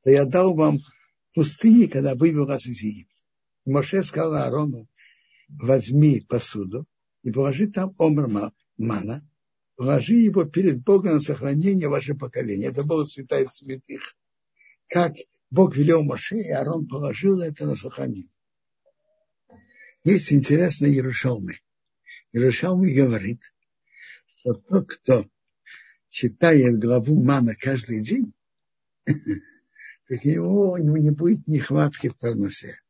то я дал вам в пустыне, когда вывел вас из Египта. Моше сказал Аарону, возьми посуду и положи там омер мана, положи его перед Богом на сохранение ваше поколение. Это было святая святых. Как Бог велел Моше, и Аарон положил это на сохранение. Есть интересно Иерушалмы. Иерушалмы говорит, что тот, кто читает главу Мана каждый день, так у него, у него не будет нехватки в Парнасе.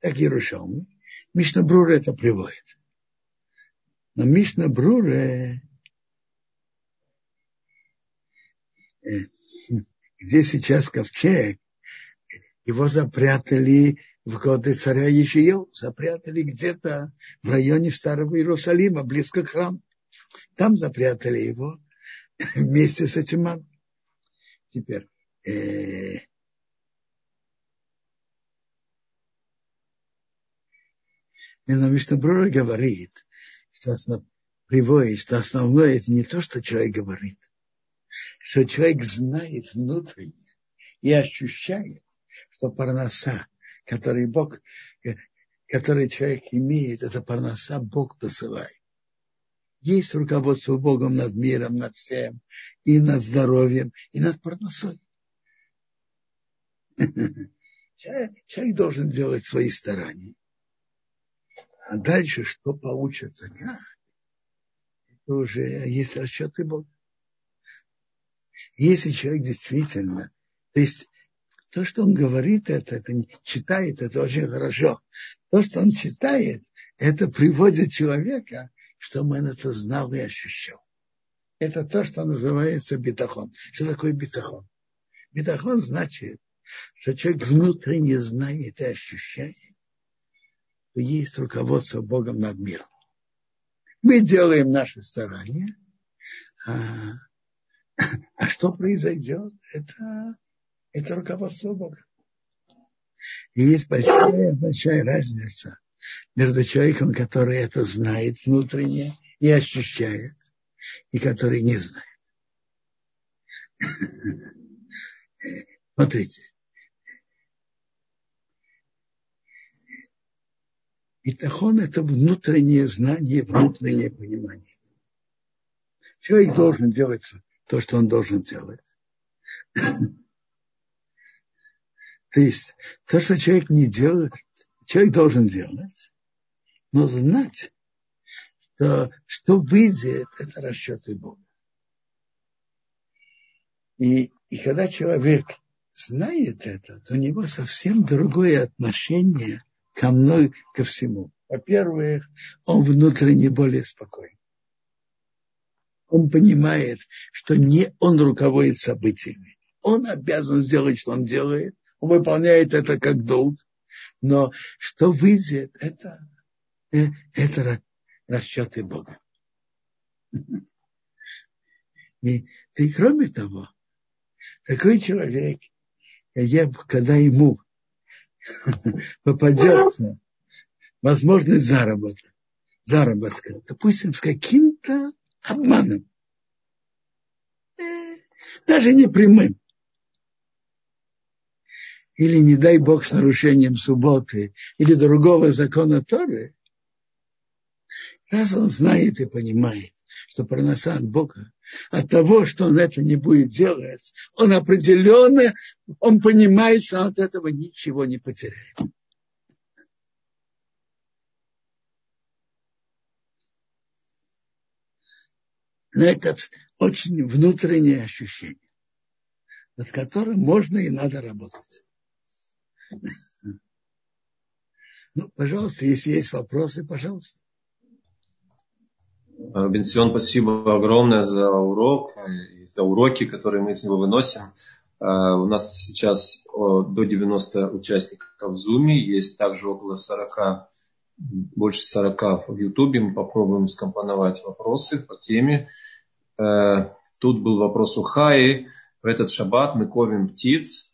Так Иерушалмы. Мишна Брура это приводит. Но Мишна Брура э, где сейчас ковчег, его запрятали в годы царя Ешиел, запрятали где-то в районе Старого Иерусалима, близко к храму. Там запрятали его вместе с этим маном. Теперь, э, Но Мишнабрура говорит, что основ, приводит, что основное это не то, что человек говорит, что человек знает внутренне и ощущает, что парноса, который Бог, который человек имеет, это парноса Бог посылает. Есть руководство Богом над миром, над всем, и над здоровьем, и над парносой. Человек, должен делать свои старания. А дальше что получится? Это уже есть расчеты Бога. Если человек действительно, то есть то, что он говорит, это, это читает, это очень хорошо. То, что он читает, это приводит человека, чтобы он это знал и ощущал. Это то, что называется битахон. Что такое битахон? Битахон значит, что человек внутренне знает и ощущает, что есть руководство Богом над миром. Мы делаем наши старания, а а что произойдет? Это, это руководство Бога. И есть большая, большая разница между человеком, который это знает внутренне и ощущает, и который не знает. Смотрите. Битахон – это внутреннее знание, внутреннее понимание. Человек должен делать то, что он должен делать. То есть то, что человек не делает, человек должен делать, но знать, что, что выйдет, это расчеты Бога. И, и когда человек знает это, то у него совсем другое отношение ко мной, ко всему. Во-первых, он внутренне более спокоен он понимает, что не он руководит событиями. Он обязан сделать, что он делает. Он выполняет это как долг. Но что выйдет, это, э, это расчеты Бога. И, и кроме того, такой человек, когда ему попадется возможность заработка, заработка, допустим, с каким-то обманом. Э, даже не прямым. Или, не дай Бог, с нарушением субботы или другого закона Торы, раз он знает и понимает, что проноса от Бога, от того, что он это не будет делать, он определенно, он понимает, что он от этого ничего не потеряет. Но это очень внутреннее ощущение, над которым можно и надо работать. Ну, пожалуйста, если есть вопросы, пожалуйста. Бенсион, спасибо огромное за урок и за уроки, которые мы из него выносим. А, у нас сейчас до 90 участников в Zoom, есть также около 40, больше 40 в YouTube. Мы попробуем скомпоновать вопросы по теме. Э, Тут был вопрос у Хаи. В этот шаббат мы кормим птиц.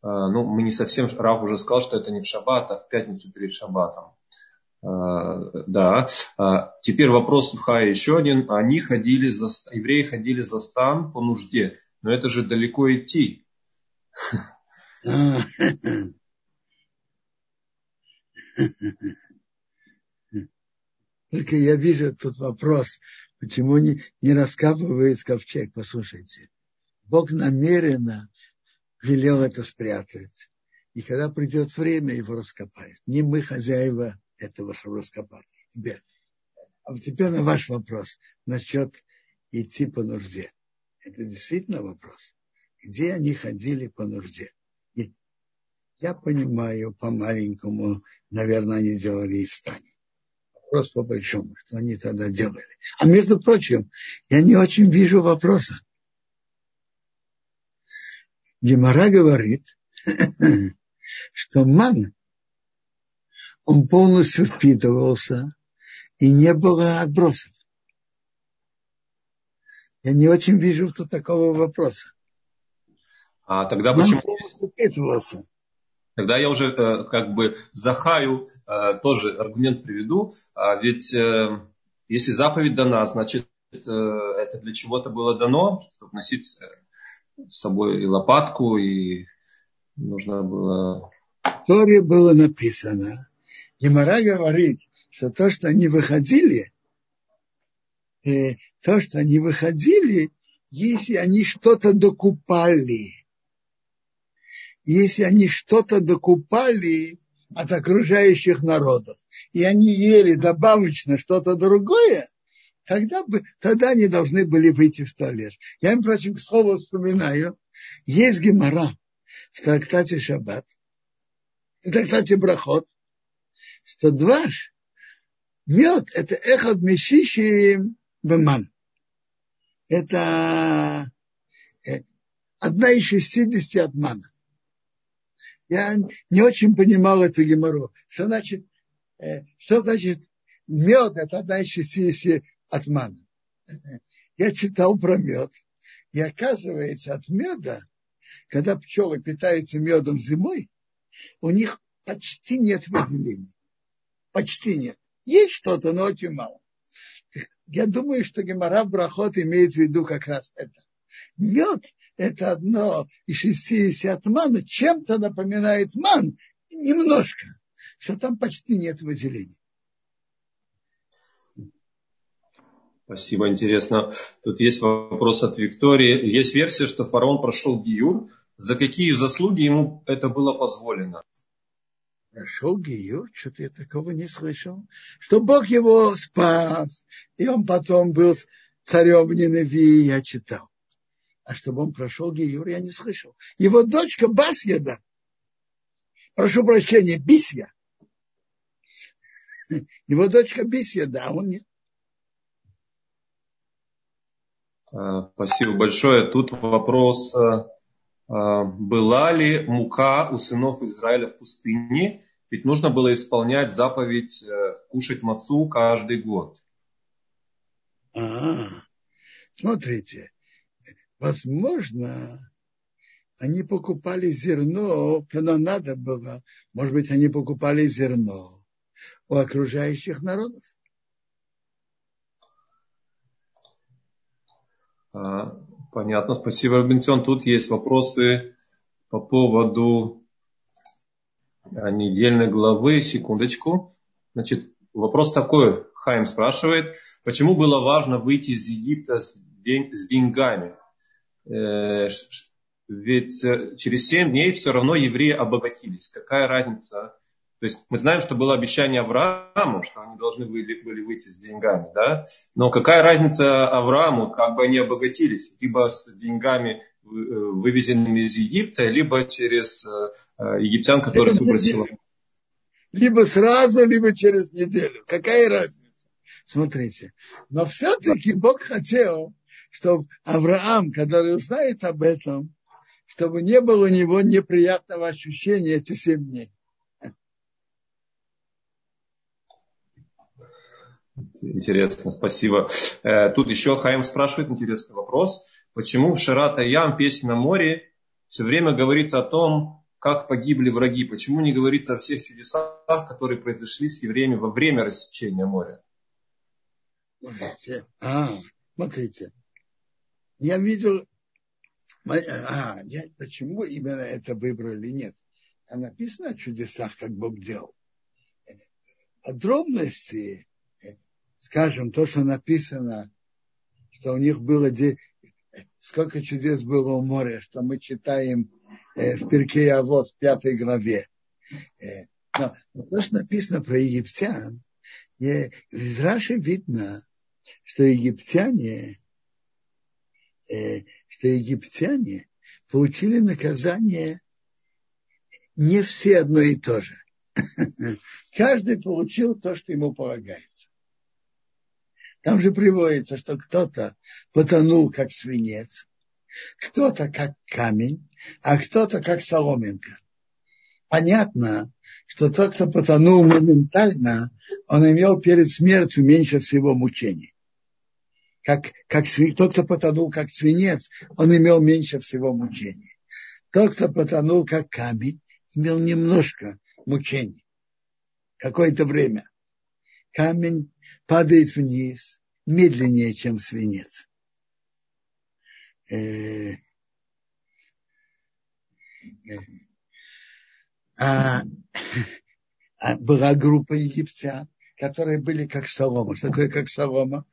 Ну, мы не совсем, Раф уже сказал, что это не в шаббат, а в пятницу перед шаббатом. Да. Теперь вопрос у Хая еще один. Они ходили за, евреи ходили за стан по нужде. Но это же далеко идти. Только я вижу тут вопрос, почему не, не раскапывает ковчег. Послушайте, Бог намеренно велел это спрятать. И когда придет время, его раскопают. Не мы хозяева этого, чтобы раскопать. Теперь, а теперь на ваш вопрос насчет идти по нужде. Это действительно вопрос. Где они ходили по нужде? И я понимаю, по-маленькому, наверное, они делали и в стане вопрос по большому, что они тогда делали. А между прочим, я не очень вижу вопроса. Гемора говорит, что ман, он полностью впитывался, и не было отбросов. Я не очень вижу тут такого вопроса. А тогда почему? полностью впитывался. Тогда я уже э, как бы Захаю э, тоже аргумент приведу. А ведь э, если заповедь дана, значит это для чего-то было дано, чтобы носить с собой и лопатку, и нужно было... В Торе было написано, Гемора говорит, что то, что они выходили, то, что они выходили, если они что-то докупали, если они что-то докупали от окружающих народов, и они ели добавочно что-то другое, тогда, бы, тогда они должны были выйти в туалет. Я им, впрочем, к слову вспоминаю, есть гемора в трактате Шаббат, в трактате Брахот, что дваш, мед – это эхот мешищи беман. Это э, одна из шестидесяти от мана я не очень понимал эту гемору. Что значит, э, что значит мед, это одна из шести от. Я читал про мед. И оказывается, от меда, когда пчелы питаются медом зимой, у них почти нет выделений. Почти нет. Есть что-то, но очень мало. Я думаю, что Гемора Брахот имеет в виду как раз это. Мед – это одно из 60 мана, чем-то напоминает ман, немножко, что там почти нет выделений. Спасибо, интересно. Тут есть вопрос от Виктории. Есть версия, что фараон прошел Гиюр. За какие заслуги ему это было позволено? Прошел Гиюр? Что-то я такого не слышал. Что Бог его спас, и он потом был царем в Ниневии, я читал а чтобы он прошел Гиюр, я не слышал. Его дочка Басьеда, прошу прощения, Бисья, его дочка Бисьеда, а он нет. Спасибо большое. Тут вопрос, а, а, была ли мука у сынов Израиля в пустыне? Ведь нужно было исполнять заповедь э, кушать мацу каждый год. А, смотрите, Возможно, они покупали зерно, когда надо было. Может быть, они покупали зерно у окружающих народов. А, понятно, спасибо, Робинсон. Тут есть вопросы по поводу а, недельной главы. Секундочку. Значит, вопрос такой. Хайм спрашивает, почему было важно выйти из Египта с, день, с деньгами? Э, ведь э, через 7 дней все равно евреи обогатились. Какая разница? То есть мы знаем, что было обещание Аврааму, что они должны были, были выйти с деньгами, да? Но какая разница Аврааму, как бы они обогатились? Либо с деньгами, э, вывезенными из Египта, либо через египтян, которых выбросило. Либо сразу, либо через неделю. Какая разница? Смотрите. Но все-таки Бог хотел, чтобы Авраам, который узнает об этом, чтобы не было у него неприятного ощущения эти семь дней. Интересно, спасибо. Э, тут еще Хаим спрашивает интересный вопрос. почему в Шарата Ям, песня на море, все время говорится о том, как погибли враги. Почему не говорится о всех чудесах, которые произошли с евреями во время рассечения моря? Смотрите, а, смотрите. Я видел, а, я, почему именно это выбрали, нет. А написано о чудесах, как Бог делал. Подробности, скажем, то, что написано, что у них было, сколько чудес было у моря, что мы читаем э, в Перке вот в пятой главе. Э, но, но то, что написано про египтян, из Раши видно, что египтяне, э, что египтяне получили наказание не все одно и то же. Каждый получил то, что ему полагается. Там же приводится, что кто-то потонул как свинец, кто-то как камень, а кто-то как соломинка. Понятно, что тот, кто потонул моментально, он имел перед смертью меньше всего мучений. Как, как тот, кто потонул как свинец, он имел меньше всего мучений. Тот, кто потонул как камень, имел немножко мучений. Какое-то время. Камень падает вниз медленнее, чем свинец. Э, э, а, а была группа египтян, которые были как солома. Что такое как солома?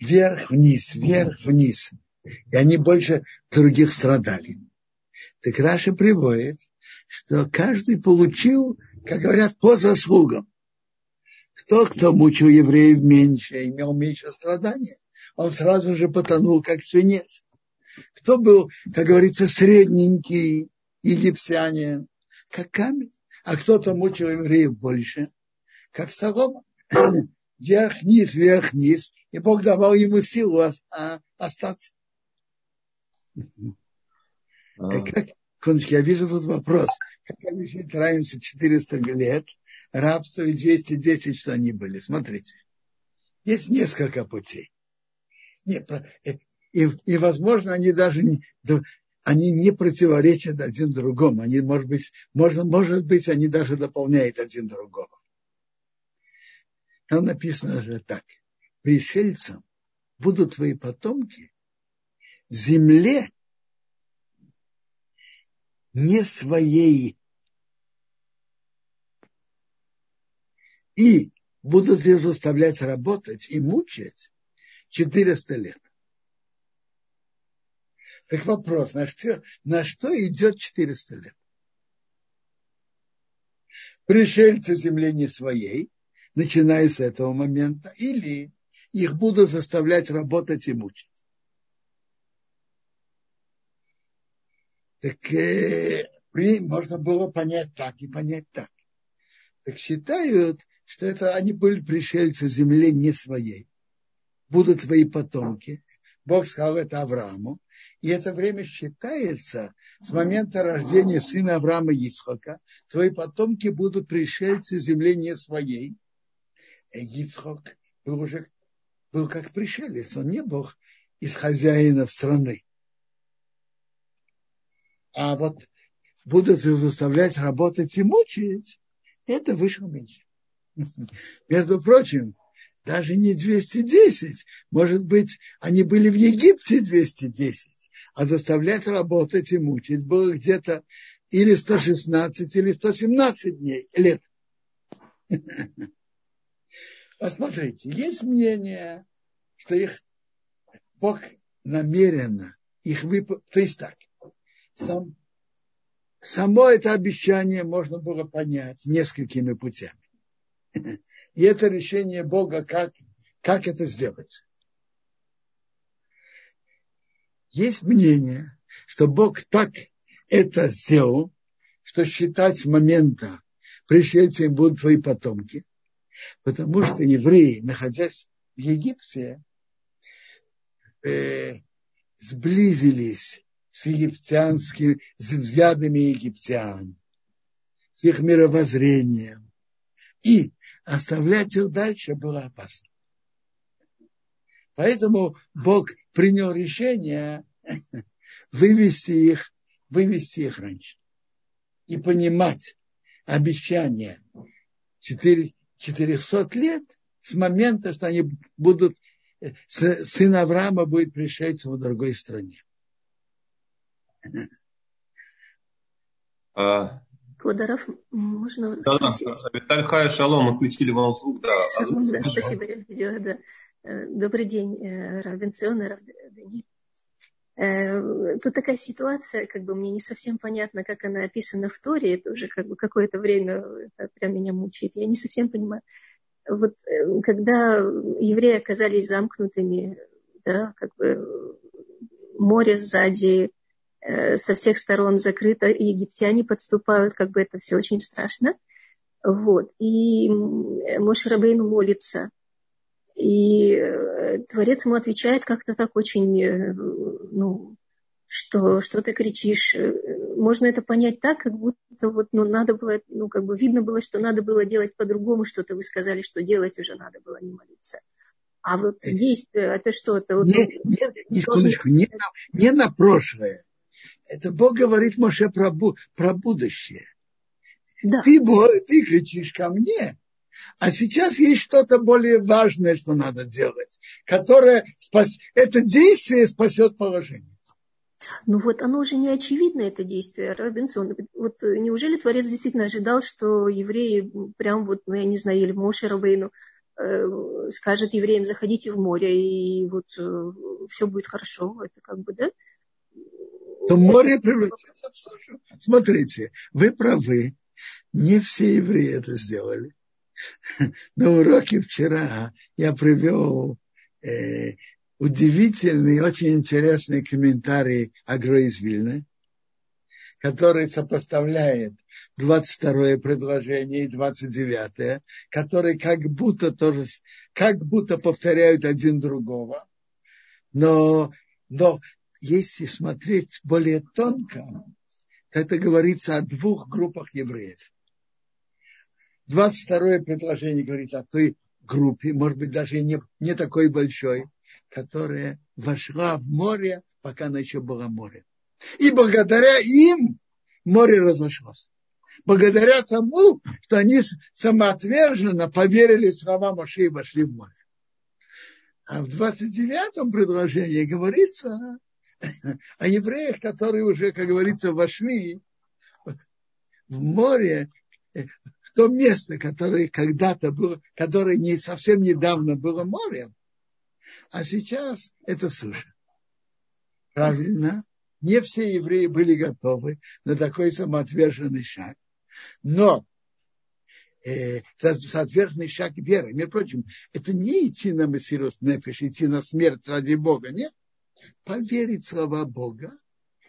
Вверх-вниз, вверх-вниз. И они больше других страдали. Так Раша приводит, что каждый получил, как говорят, по заслугам. Кто, кто мучил евреев меньше, имел меньше страдания, он сразу же потонул, как свинец. Кто был, как говорится, средненький египтянин, как камень, а кто-то мучил евреев больше, как солома. Вверх-вниз, вверх-вниз, и Бог давал ему силу остаться. А. Как, Секундочку, я вижу тут вопрос. Как объяснить разницу 400 лет, рабство и 210, что они были? Смотрите. Есть несколько путей. Не, э, и, и, возможно, они даже не, они не противоречат один другому. Они, может быть, можно, может быть, они даже дополняют один другого. Там написано же так. Пришельцам будут твои потомки в земле, не своей. И будут ли заставлять работать и мучать 400 лет. Так вопрос, на что, на что идет 400 лет? Пришельцы земли не своей, начиная с этого момента, или их будут заставлять работать и мучить. Так э, можно было понять так и понять так. Так считают, что это они были пришельцы в земле не своей. Будут твои потомки. Бог сказал это Аврааму. И это время считается с момента рождения сына Авраама Ицхока. Твои потомки будут пришельцы в земле не своей. И Ицхок был уже был как пришелец. Он не был из хозяина страны а вот будут их заставлять работать и мучить, это вышло меньше. Между прочим, даже не 210, может быть, они были в Египте 210, а заставлять работать и мучить было где-то или 116, или 117 дней, лет. Посмотрите, есть мнение, что их Бог намеренно их выпал, то есть так, сам, само это обещание можно было понять несколькими путями. И это решение Бога, как, как это сделать. Есть мнение, что Бог так это сделал, что считать с момента пришельцами будут твои потомки, потому что евреи, находясь в Египте, э, сблизились с египтянскими, с взглядами египтян, с их мировоззрением. И оставлять их дальше было опасно. Поэтому Бог принял решение вывести их, вывести их раньше. И понимать обещание 4, 400 лет с момента, что они будут, э, сын Авраама будет пришельцем в другой стране. А, Квадаров, можно да? Да, Виталь Хай, шалом, отключили вам звук. Да, шалом, да, спасибо, я да. Э, добрый день, Равенцион. Э, тут такая ситуация, как бы мне не совсем понятно, как она описана в Торе, это уже как бы какое-то время это прям меня мучает. Я не совсем понимаю. Вот когда евреи оказались замкнутыми, да, как бы море сзади, Э, со всех сторон закрыто, и египтяне подступают, как бы это все очень страшно. Вот. И Моше Рабейну молится. И э, Творец ему отвечает как-то так очень, э, ну, что, что ты кричишь. Можно это понять так, как будто вот, ну, надо было, ну, как бы видно было, что надо было делать по-другому, что-то вы сказали, что делать уже надо было не молиться. А вот действие, это что? Это вот, не, не, не, должен... не, не на прошлое, это Бог говорит Моше про, про будущее. Да. Ты, ты кричишь ко мне, а сейчас есть что-то более важное, что надо делать, которое спас... это действие спасет положение. Ну вот оно уже не очевидно, это действие, Робинсон. Вот неужели Творец действительно ожидал, что евреи прям вот, ну я не знаю, или Моше Рабейну э, скажет евреям, заходите в море, и вот э, все будет хорошо. Это как бы, да? то море превратится в сушу. Смотрите, вы правы, не все евреи это сделали. На уроке вчера я привел э, удивительный, очень интересный комментарий Агро из Вильны, который сопоставляет 22 предложение и 29, которые как будто тоже, как будто повторяют один другого. Но, но если смотреть более тонко, это говорится о двух группах евреев. 22 предложение говорит о той группе, может быть, даже не, не такой большой, которая вошла в море, пока она еще была море. И благодаря им море разошлось. Благодаря тому, что они самоотверженно поверили в слова Моше и вошли в море. А в 29-м предложении говорится о евреях, которые уже, как говорится, вошли в море, то место, которое когда-то было, которое не совсем недавно было морем, а сейчас это суша. Правильно? Не все евреи были готовы на такой самоотверженный шаг. Но э, соответственный шаг веры. Между прочим, это не идти на Мессирус Нефиш, идти на смерть ради Бога. Нет поверить слова Бога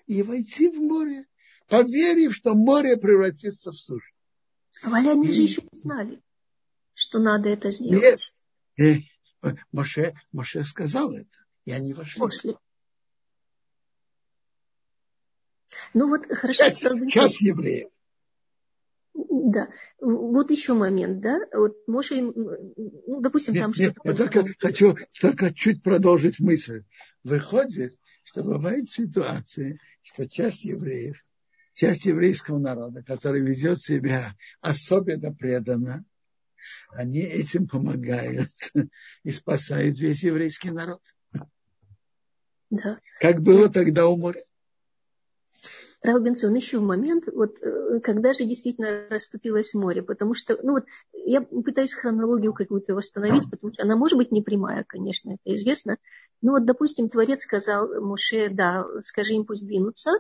и войти в море, поверив, что море превратится в сушу. А они же еще не знали, что надо это сделать. Нет. Моше, Моше сказал это, и они вошли. Пошли. Ну вот хорошо. Часть, часть евреев. Да, вот еще момент, да, вот Моше, ну, допустим, нет, там нет, что-то... Я только хочу только чуть продолжить мысль. Выходит, что бывает ситуация, что часть евреев, часть еврейского народа, который ведет себя особенно преданно, они этим помогают и спасают весь еврейский народ. Да. Как было тогда у моря. Робинсон, еще момент, вот э, когда же действительно расступилось море, потому что, ну вот, я пытаюсь хронологию какую-то восстановить, потому что она может быть не прямая, конечно, это известно. Ну вот, допустим, Творец сказал Моше, да, скажи им пусть двинутся,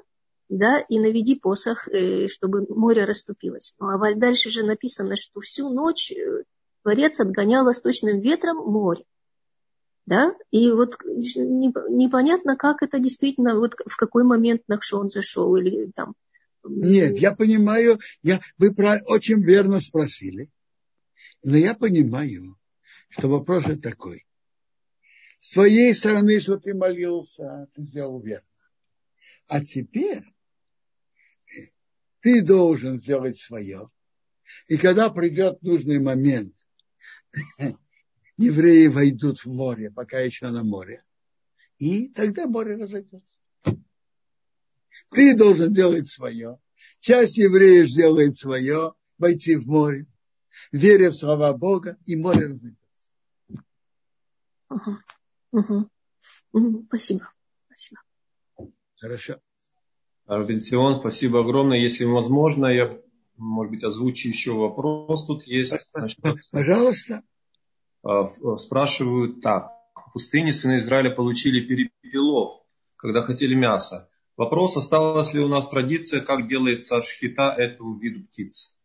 да, и наведи посох, э, чтобы море расступилось. Ну, а дальше же написано, что всю ночь э, Творец отгонял восточным ветром море да, и вот непонятно, как это действительно, вот в какой момент Нахшон зашел или там. Нет, я понимаю, я, вы про, очень верно спросили, но я понимаю, что вопрос же такой. С твоей стороны, что ты молился, ты сделал верно. А теперь ты должен сделать свое. И когда придет нужный момент, евреи войдут в море, пока еще на море. И тогда море разойдется. Ты должен делать свое. Часть евреев сделает свое, войти в море, веря в слова Бога, и море разойдется. Угу. Угу. Спасибо. Спасибо. Хорошо. Арбенцион, спасибо огромное. Если возможно, я, может быть, озвучу еще вопрос. Тут есть. Пожалуйста. А, спрашивают так. В пустыне сыны Израиля получили перепелов, когда хотели мяса. Вопрос, осталась ли у нас традиция, как делается шхита этому виду птиц?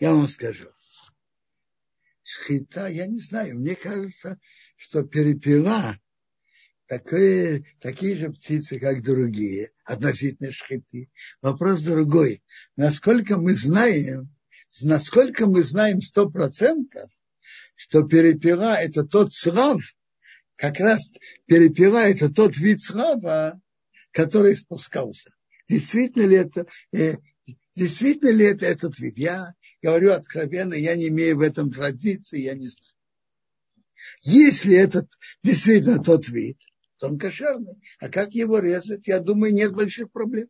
Я вам скажу. Шхита, я не знаю, мне кажется, что перепела такие, такие же птицы, как другие, относительно шхиты. Вопрос другой. Насколько мы знаем, насколько мы знаем сто процентов, что перепела это тот слав, как раз перепела это тот вид слава, который спускался. Действительно ли это, э, действительно ли это этот вид? Я говорю откровенно, я не имею в этом традиции, я не знаю. Если это действительно тот вид, то он кошерный. А как его резать, я думаю, нет больших проблем.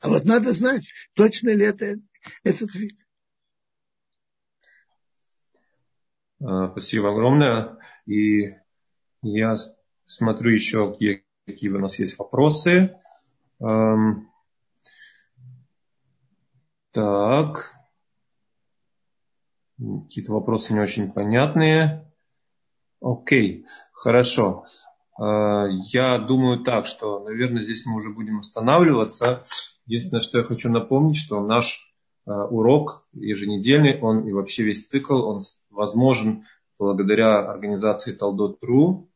А вот надо знать, точно ли это этот вид. А, спасибо огромное. И я смотрю еще, какие, какие у нас есть вопросы. Так. Какие-то вопросы не очень понятные. Окей, хорошо. А, я думаю так, что, наверное, здесь мы уже будем останавливаться. Единственное, что я хочу напомнить, что наш а, урок еженедельный, он и вообще весь цикл, он возможен благодаря организации Талдот.ру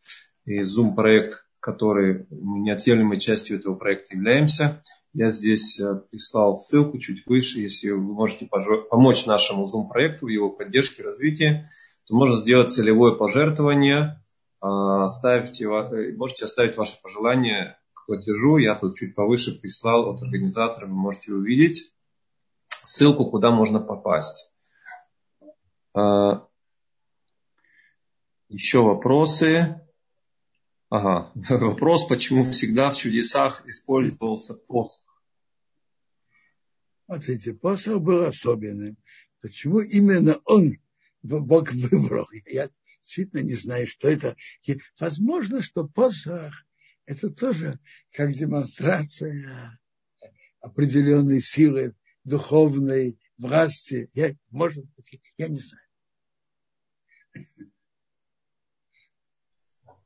и Zoom-проект, который мы неотъемлемой частью этого проекта являемся. Я здесь э, прислал ссылку чуть выше, если вы можете помочь нашему Zoom-проекту в его поддержке, развитии, то можно сделать целевое пожертвование, ставьте, э, можете оставить ваши пожелания к платежу, я тут чуть повыше прислал от организатора, вы можете увидеть ссылку, куда можно попасть. А, еще вопросы? Ага, вопрос, почему всегда в чудесах использовался посох? Смотрите, посох был особенным. Почему именно он Бог выбрал? Я действительно не знаю, что это. И возможно, что посох это тоже как демонстрация определенной силы духовной власти. Я, может быть, я не знаю.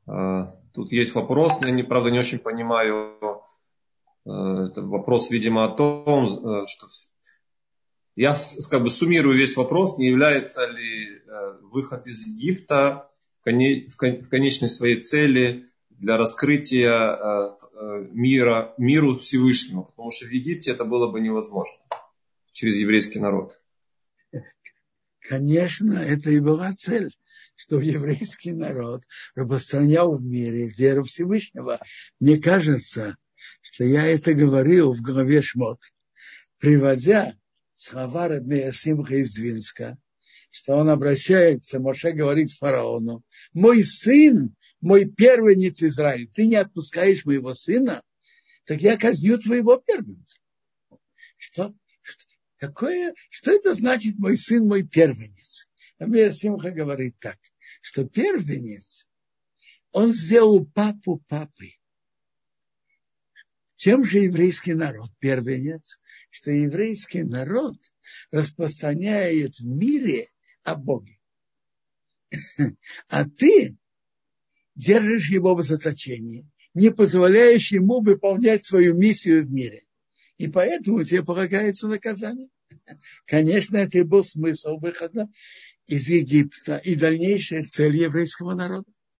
А, тут есть вопрос, я, правда, не очень понимаю. Э, это вопрос, видимо, о том, э, что я как бы суммирую весь вопрос, не является ли э, выход из Египта в конечной своей цели для раскрытия мира, миру Всевышнего, потому что в Египте это было бы невозможно через еврейский народ. Конечно, это и была цель что еврейский народ распространял в мире веру Всевышнего. Мне кажется, что я это говорил в главе Шмот, приводя слова Радмея Симха из Двинска, что он обращается, Моше говорит фараону, мой сын, мой первенец Израиль, ты не отпускаешь моего сына, так я казню твоего первенца. Что, что, какое, что это значит мой сын, мой первенец? Амир Симха говорит так, что первенец, он сделал папу папой. Чем же еврейский народ первенец? Что еврейский народ распространяет в мире о Боге. А ты держишь его в заточении, не позволяешь ему выполнять свою миссию в мире. И поэтому тебе полагается наказание. Конечно, это и был смысл выхода из Египта и дальнейшая цель еврейского народа.